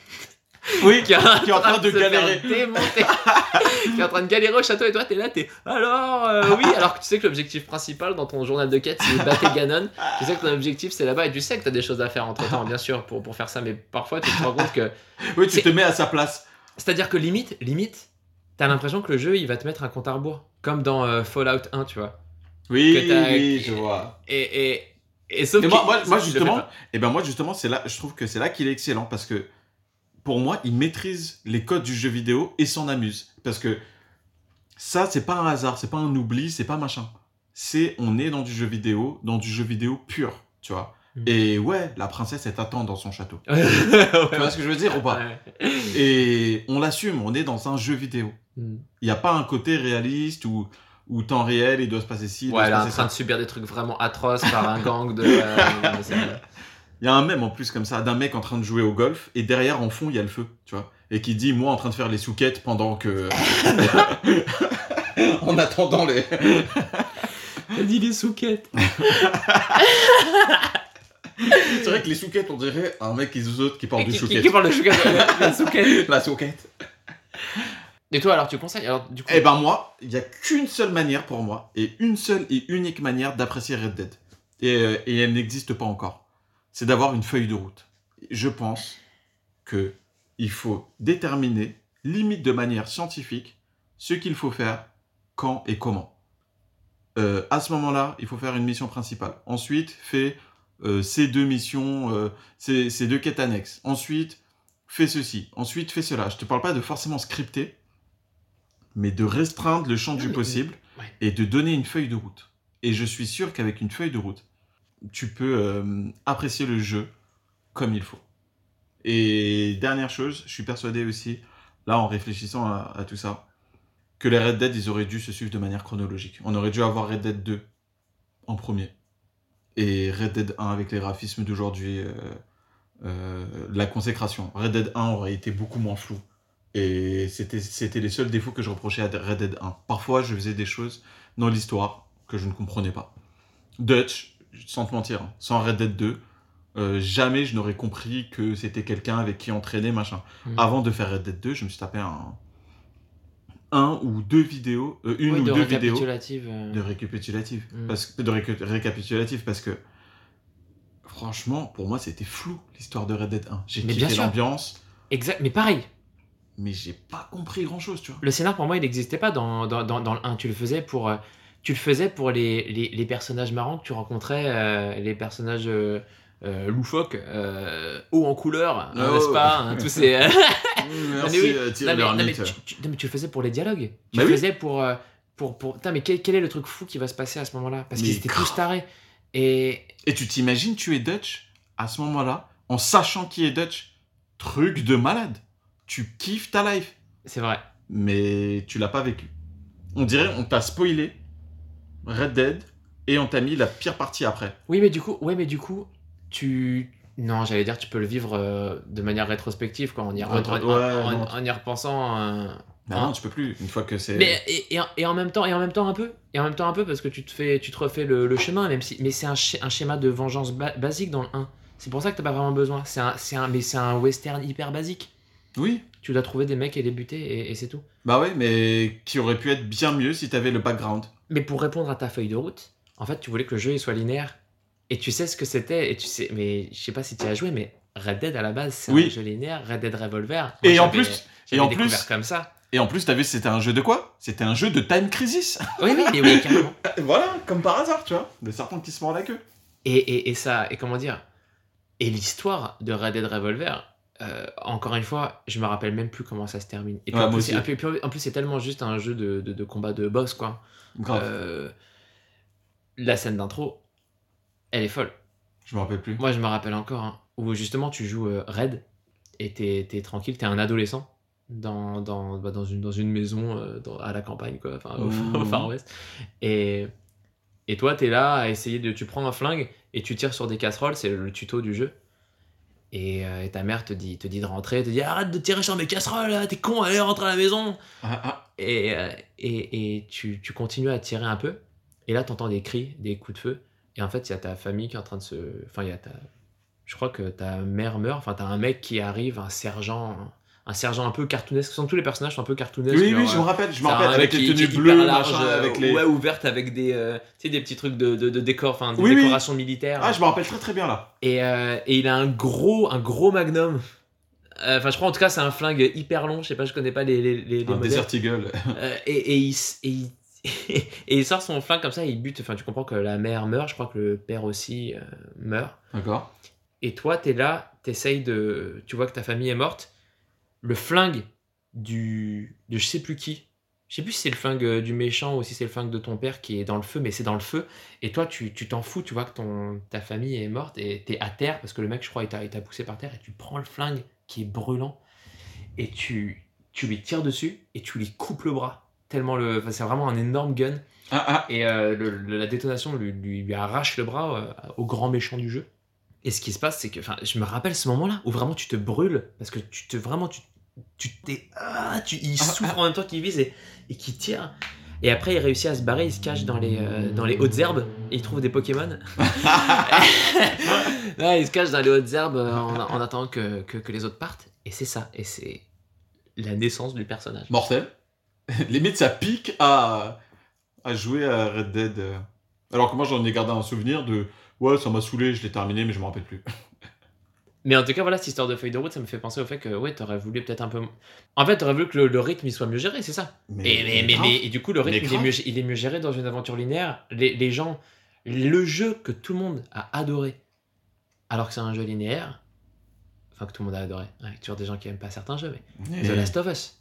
Oui, qui est en, train de galérer. démonter, qui est en train de galérer au château, et toi t'es là, t'es alors euh, oui, alors que tu sais que l'objectif principal dans ton journal de quête c'est battre Ganon, tu sais que ton objectif c'est là-bas et tu sais que t'as des choses à faire entre temps, bien sûr, pour, pour faire ça, mais parfois tu te rends compte que. oui, tu te mets à sa place. C'est-à-dire que limite, limite, t'as l'impression que le jeu il va te mettre un compte à rebours, comme dans euh, Fallout 1, tu vois. Oui, oui, je vois. Et, et, et sauf Mais que- moi, moi, justement, et ben moi justement, c'est là, je trouve que c'est là qu'il est excellent parce que pour moi, il maîtrise les codes du jeu vidéo et s'en amuse parce que ça, c'est pas un hasard, c'est pas un oubli, c'est pas machin. C'est on est dans du jeu vidéo, dans du jeu vidéo pur, tu vois. Mhm. Et ouais, la princesse elle t'attend dans son château. Tu vois ce que je veux dire ou pas. Et on l'assume, on est dans un jeu vidéo. Mm. Il n'y a pas un côté réaliste ou où temps réel, il doit se passer ci, Ouais, elle est en train ça. de subir des trucs vraiment atroces par un gang de. euh, Il y a un mème en plus comme ça d'un mec en train de jouer au golf et derrière en fond il y a le feu, tu vois. Et qui dit moi en train de faire les souquettes pendant que. en attendant les. Elle dit les souquettes. C'est vrai que les souquettes on dirait un mec qui saute qui parle du qui- souquette. qui parle de souquettes La souquette. La souquette. Et toi, alors, tu conseilles alors, du coup, Eh ben moi, il y a qu'une seule manière pour moi et une seule et unique manière d'apprécier Red Dead. Et, euh, et elle n'existe pas encore. C'est d'avoir une feuille de route. Je pense que il faut déterminer, limite de manière scientifique, ce qu'il faut faire, quand et comment. Euh, à ce moment-là, il faut faire une mission principale. Ensuite, fais euh, ces deux missions, euh, ces, ces deux quêtes annexes. Ensuite, fais ceci. Ensuite, fais cela. Je te parle pas de forcément scripter, mais de restreindre le champ Non, du mais- possible ouais. et de donner une feuille de route. Et je suis sûr qu'avec une feuille de route, tu peux euh, apprécier le jeu comme il faut. Et dernière chose, je suis persuadé aussi, là en réfléchissant à, tout ça, que les Red Dead, ils auraient dû se suivre de manière chronologique. On aurait dû avoir Red Dead 2 en premier. Et Red Dead 1 avec les graphismes d'aujourd'hui, euh, euh, la consécration. Red Dead 1 aurait été beaucoup moins flou. Et c'était c'était les seuls défauts que je reprochais à Red Dead 1. Parfois, je faisais des choses dans l'histoire que je ne comprenais pas. Dutch, sans te mentir, hein, sans Red Dead 2, euh, jamais je n'aurais compris que c'était quelqu'un avec qui entraîner, machin. Mhm. Avant de faire Red Dead 2, je me suis tapé un, un ou deux vidéos, euh, une Oui, ou de deux vidéos récapitulative. euh, de récapitulatif. Mm. Parce que, de récu- récapitulatif parce que, franchement, pour moi, c'était flou l'histoire de Red Dead 1. J'ai kiffé l'ambiance, Exact, mais pareil, mais j'ai pas compris grand chose, tu vois. le scénar pour moi il n'existait pas dans, dans, dans, dans le 1. Tu le faisais pour, tu le faisais pour les, les, les personnages marrants que tu rencontrais, euh, les personnages euh, euh, loufoques, hauts en couleur, hein, Oh. n'est-ce pas hein, Tous ces. Merci, oui. non, mais, non, mais Lhermitte. tu, tu- non, mais tu le faisais pour les dialogues. Tu Bah le oui. faisais pour. pour, pour... Mais quel, quel est le truc fou qui va se passer à ce moment-là? Parce qu'ils étaient tous tarés. Et. Et tu t'imagines, tu es Dutch à ce moment-là, en sachant qui est Dutch? Truc de malade. Tu kiffes ta life, C'est vrai. mais tu l'as pas vécu. On dirait, on t'a spoilé Red Dead et on t'a mis la pire partie après. Oui, mais du coup, ouais, mais du coup, tu. Non, j'allais dire, tu peux le vivre euh, de manière rétrospective, quoi, en y, en- ouais, y repensant. euh, Bah Hein non, tu peux plus, une fois que c'est. Mais et, et, en- et en même temps, et en même temps un peu, et en même temps un peu parce que tu te fais, tu te refais le, le chemin, même si, mais c'est un, un schéma de vengeance ba- basique dans le 1. C'est pour ça que t'as pas vraiment besoin. C'est un, c'est un, mais c'est un western hyper basique. Oui, Tu dois trouver des mecs et les buter et, et c'est tout. Bah ouais, mais qui aurait pu être bien mieux si t'avais le background. Mais pour répondre à ta feuille de route, en fait, tu voulais que le jeu il soit linéaire. Et tu sais ce que c'était, et tu sais, mais je sais pas si tu as joué, mais Red Dead à la base, c'est Oui. un jeu linéaire, Red Dead Revolver. Et en plus- et en plus- comme ça. Et en plus, t'as vu, c'était un jeu de quoi? C'était un jeu de Time Crisis. Oui, oui, oui, carrément. voilà, comme par hasard, tu vois. De serpent qui se mord la queue. Et, et, et ça, et comment dire? Et l'histoire de Red Dead Revolver, euh, encore une fois, je me rappelle même plus comment ça se termine. Et puis, Ouais, en, plus, aussi. et puis- puis en plus, c'est tellement juste un jeu de, de, de combat de boss, quoi. Euh, la scène d'intro, elle est folle. Je me rappelle plus. Moi, je me rappelle encore, hein, où justement, tu joues euh, Red, et t'es es tranquille, t'es un adolescent. Dans, dans, bah, dans, une, dans une maison euh, dans- à la campagne, quoi, enfin, au, Mmh. au Far West. Et, et toi, t'es là à essayer de. Tu prends un flingue et tu tires sur des casseroles, c'est le tuto du jeu. Et, euh, et ta mère te dit, te dit de rentrer, te dit arrête de tirer sur mes casseroles, t'es con, allez, rentre à la maison. Ah, ah. Et, euh, et, et tu, tu continues à tirer un peu. Et là, t'entends des cris, des coups de feu. Et en fait, il y a ta famille qui est en train de se. Enfin, il y a ta. Je crois que ta mère meurt. Enfin, t'as un mec qui arrive, un sergent. Un sergent un peu cartoonesque. Sont tous les personnages sont un peu cartoonesques. Oui, genre, oui, je me euh, rappelle. Je me rappelle avec les tenues bleues, large, machin, euh, avec les. Ouais, ouvertes avec des, euh, tu sais, des petits trucs de, de, de décor, enfin, des Oui, oui. décorations militaires. Ah, je me rappelle très très bien là. Et, euh, et il a un gros, un gros magnum. Euh, Enfin, je crois en tout cas, c'est un flingue hyper long. Je sais pas, je connais pas les, les, les, les Un modèles. Desert Eagle. Et, et, il, et, il, et il sort son flingue comme ça, et il bute. Enfin, tu comprends que la mère meurt, je crois que le père aussi meurt. D'accord. Et toi, t'es là, t'essayes de. Tu vois que ta famille est morte. Le flingue du. de je sais plus qui. Je sais plus si c'est le flingue euh, du méchant ou si c'est le flingue de ton père qui est dans le feu, mais c'est dans le feu. Et toi, tu tu t'en fous, tu vois que ton, ta famille est morte et t'es à terre parce que le mec, je crois, il t'a il t'a poussé par terre et tu prends le flingue qui est brûlant et tu, tu lui tires dessus et tu lui coupes le bras. tellement le. enfin, c'est vraiment un énorme gun. Ah, ah. Et euh, le- le- la détonation lui, lui- lui arrache le bras euh, au grand méchant du jeu. Et ce qui se passe, c'est que, enfin, je me rappelle ce moment-là où vraiment tu te brûles parce que tu te vraiment tu tu t'es ah, tu il souffre en même temps qu'il vise et, et qu'il tire. Et après, il réussit à se barrer, il se cache dans les, euh, dans les hautes herbes et il trouve des Pokémon. Il se cache dans les hautes herbes euh, en, en attendant que, que, que les autres partent. Et c'est ça. Et c'est la naissance du personnage. Mortel. Limite, ça pique à, à jouer à Red Dead. euh. Alors que moi, j'en ai gardé un souvenir de ouais, ça m'a saoulé, je l'ai terminé, mais je me rappelle plus. Mais en tout cas, voilà, cette histoire de feuille de route, ça me fait penser au fait que, ouais, t'aurais voulu peut-être un peu. En fait, t'aurais voulu que le, le rythme il soit mieux géré, c'est ça. Et, mais, mais, grave. mais- et du coup, le rythme, il est, mieux, il est mieux géré dans une aventure linéaire. Les, les gens. Le jeu que tout le monde a adoré, alors que c'est un jeu linéaire. Enfin, que tout le monde a adoré. Ouais, il y a toujours des gens qui aiment pas certains jeux, mais. The Last of Us.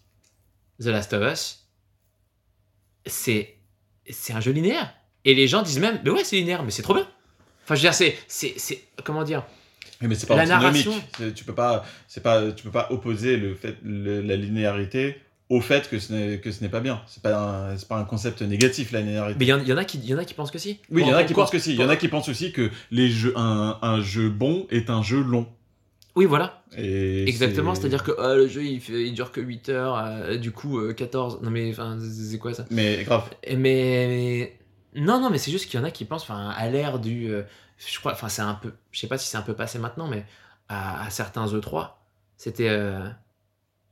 The Last of Us, c'est c'est un jeu linéaire. Et les gens disent même, mais ouais, c'est linéaire, mais c'est trop bien. Enfin, je veux dire, c'est comment dire mais c'est pas La antinomique. narration- Tu peux pas, c'est pas, tu peux pas opposer le fait, le- la linéarité au fait que ce n'est que ce n'est pas bien. C'est pas, un- c'est pas un concept négatif la linéarité. Mais il y, y en a qui il y en a qui pensent que si. Oui, il y en a qui pensent que si. Il y en a qui pensent aussi que les jeux, un, un jeu bon est un jeu long. Oui, voilà. Et Exactement, c'est- c'est-à-dire que ah, le jeu il, fait, il dure que 8 heures, euh, du coup euh, 14. Non mais enfin, c'est quoi ça? Mais grave. Mais, mais- non non mais c'est juste qu'il y en a qui pensent enfin à l'ère du euh, je crois enfin c'est un peu je sais pas si c'est un peu passé maintenant mais à, à certains E3 c'était euh,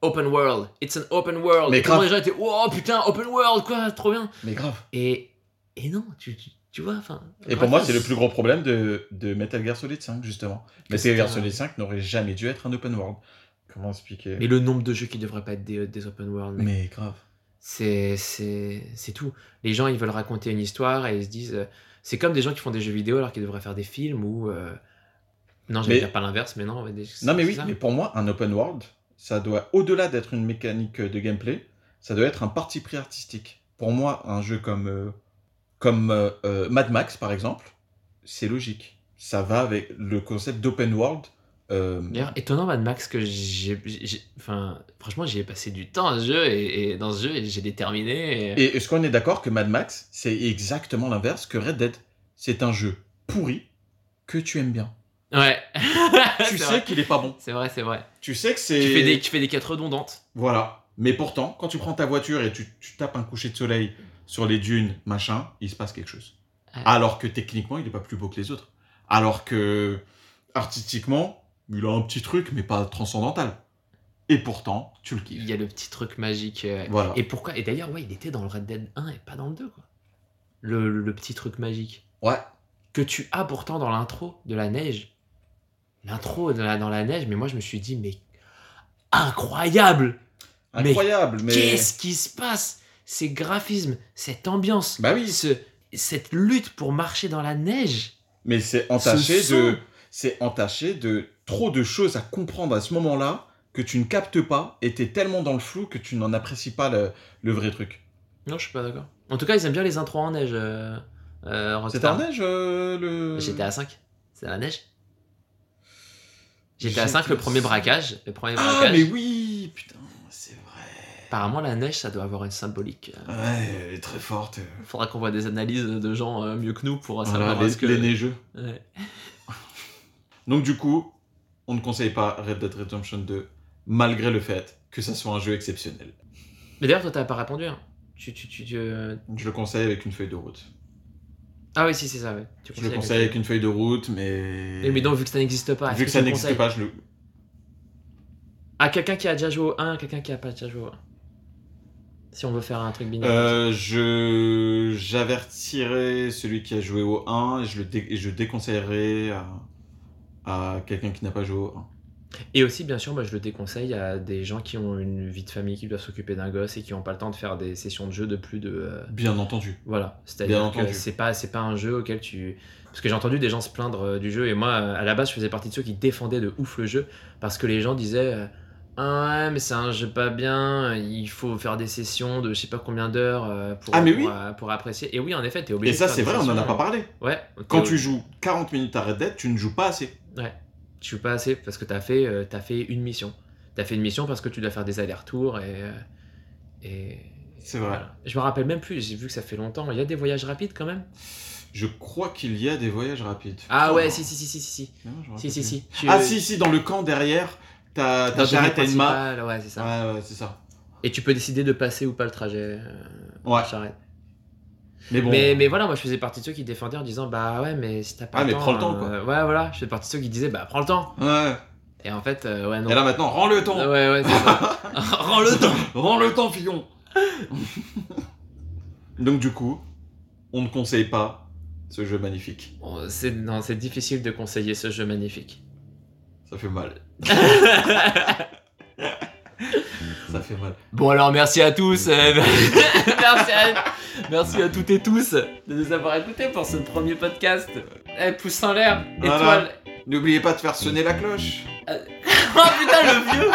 open world it's an open world Mais Et grave. déjà était oh putain open world quoi trop bien Mais grave. et et non tu, tu, tu vois enfin Et pour moi, c'est le plus gros problème de, de Metal Gear Solid 5, justement. Metal Gear Solid 5 n'aurait jamais dû être un open world. Comment expliquer? Mais le nombre de jeux qui devraient pas être des, des open world. Mais grave. C'est, tout. Les gens, ils veulent raconter une histoire et ils se disent. euh, c'est comme des gens qui font des jeux vidéo alors qu'ils devraient faire des films ou. euh, Non, j'allais Mais- dire pas l'inverse, mais non. Des... Non, mais oui, ça. mais pour moi, un open world, ça doit, au-delà d'être une mécanique de gameplay, ça doit être un parti pris artistique. Pour moi, un jeu comme, euh, comme euh, euh, Mad Max, par exemple, c'est logique. Ça va avec le concept d'open world. Euh, D'ailleurs, étonnant Mad Max que j'ai. j'ai- Enfin, franchement, j'y ai passé du temps à ce jeu et, et dans ce jeu, et j'ai déterminé. Et... Et est-ce qu'on est d'accord que Mad Max, c'est exactement l'inverse que Red Dead? C'est un jeu pourri que tu aimes bien. Ouais. Tu sais qu'il est pas bon. C'est vrai, c'est vrai. Tu sais que c'est. Tu fais, des, tu fais des quêtes redondantes. Voilà. Mais pourtant, quand tu prends ta voiture et tu, tu tapes un coucher de soleil sur les dunes, machin, il se passe quelque chose. Ouais. Alors que techniquement, il n'est pas plus beau que les autres. Alors que artistiquement, il a un petit truc, mais pas transcendantal. Et pourtant, tu le Il kiffes. y a le petit truc magique. euh, Voilà. Et pourquoi Et d'ailleurs, ouais, il était dans le Red Dead 1 et pas dans le 2, quoi. Le, le- petit truc magique. Ouais. que tu as pourtant dans l'intro de la neige. L'intro de la- dans la neige, mais moi je me suis dit, mais incroyable Mais Incroyable, mais. Qu'est-ce qui se passe? Ces graphismes, cette ambiance, Bah oui, ce- cette lutte pour marcher dans la neige. mais c'est entaché Ce de. C'est entaché de trop de choses à comprendre à ce moment-là que tu ne captes pas et t'es tellement dans le flou que tu n'en apprécies pas le, le vrai truc. Non, je suis pas d'accord. En tout cas, ils aiment bien les intros en neige. Euh, euh, C'était en neige euh, le. J'étais à 5. C'est la neige J'étais à 5 GTA le premier braquage. Le premier Ah, braquage. mais oui Putain, c'est vrai. Apparemment, la neige, ça doit avoir une symbolique. Ouais, elle est très forte. Faudra qu'on voit des analyses de gens mieux que nous pour Voilà, savoir les, est-ce que. les neigeux. Ouais. Donc du coup, on ne conseille pas Red Dead Redemption 2, malgré le fait que ça soit un jeu exceptionnel. Mais d'ailleurs, toi, t'as pas répondu. hein. Tu, tu, tu, tu, euh, Je le conseille avec une feuille de route. Ah oui, si, c'est ça, ouais. Tu Je le conseille avec une feuille de route, mais... Mais, mais donc, vu que ça n'existe pas. Vu que ça n'existe pas, je le... À quelqu'un qui a déjà joué au 1, quelqu'un qui a pas déjà joué au 1. Si on veut faire un truc binaire. Euh, je j'avertirai celui qui a joué au 1 et je le dé- et je déconseillerai à, à quelqu'un qui n'a pas joué au 1. Et aussi, bien sûr, moi, je le déconseille à des gens qui ont une vie de famille, qui doivent s'occuper d'un gosse et qui n'ont pas le temps de faire des sessions de jeu de plus de. euh, Bien entendu. Voilà. C'est-à-dire que c'est pas, c'est pas un jeu auquel tu. Parce que j'ai entendu des gens se plaindre euh, du jeu et moi, à la base, je faisais partie de ceux qui défendaient de ouf le jeu parce que les gens disaient. euh, ah ouais, mais c'est un jeu pas bien, il faut faire des sessions de je sais pas combien d'heures pour, Ah, mais pour, oui. pour apprécier. Et oui, en effet, t'es obligé Et ça c'est vrai, on en a pas parlé. Ouais. Quand tu joues 40 minutes à Red Dead, tu ne joues pas assez. Ouais. Tu joues pas assez parce que t'as fait, euh, fait une mission. T'as fait une mission parce que tu dois faire des allers-retours et, euh, et, C'est vrai. Voilà. Je me rappelle même plus, j'ai vu que ça fait longtemps. Il y a des voyages rapides quand même? Je crois qu'il y a des voyages rapides. Ah ouais, si, si, si, si, si. si. Non, Si, si, si. Tu- Ah si, si, dans le camp derrière, t'as Jared principal, Ouais, c'est ça. Ouais, ouais, c'est ça. Et tu peux décider de passer ou pas le trajet. euh, Ouais. Charrette. Mais bon. Mais, mais voilà, moi je faisais partie de ceux qui défendaient en disant Bah ouais, mais si t'as pas Ah, le mais temps. prends le temps, quoi. euh, Ouais, voilà, je fais partie de ceux qui disaient Bah prends le temps. Ouais. Et en fait, euh, ouais, non. Et là maintenant, rends le temps. Ouais, ouais, c'est ça. Rends le temps. Rends le temps, Fillon. Donc du coup, on ne conseille pas ce jeu magnifique. Bon, c'est non, c'est difficile de conseiller ce jeu magnifique. Ça fait mal. Ça fait mal. Bon alors merci à tous, euh, merci, à, merci à toutes et tous de nous avoir écoutés pour ce premier podcast. Eh, pouce en l'air, Voilà. étoile. N'oubliez pas de faire sonner la cloche. Oh putain le vieux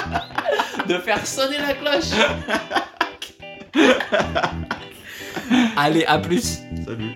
De faire sonner la cloche Allez, à plus Salut.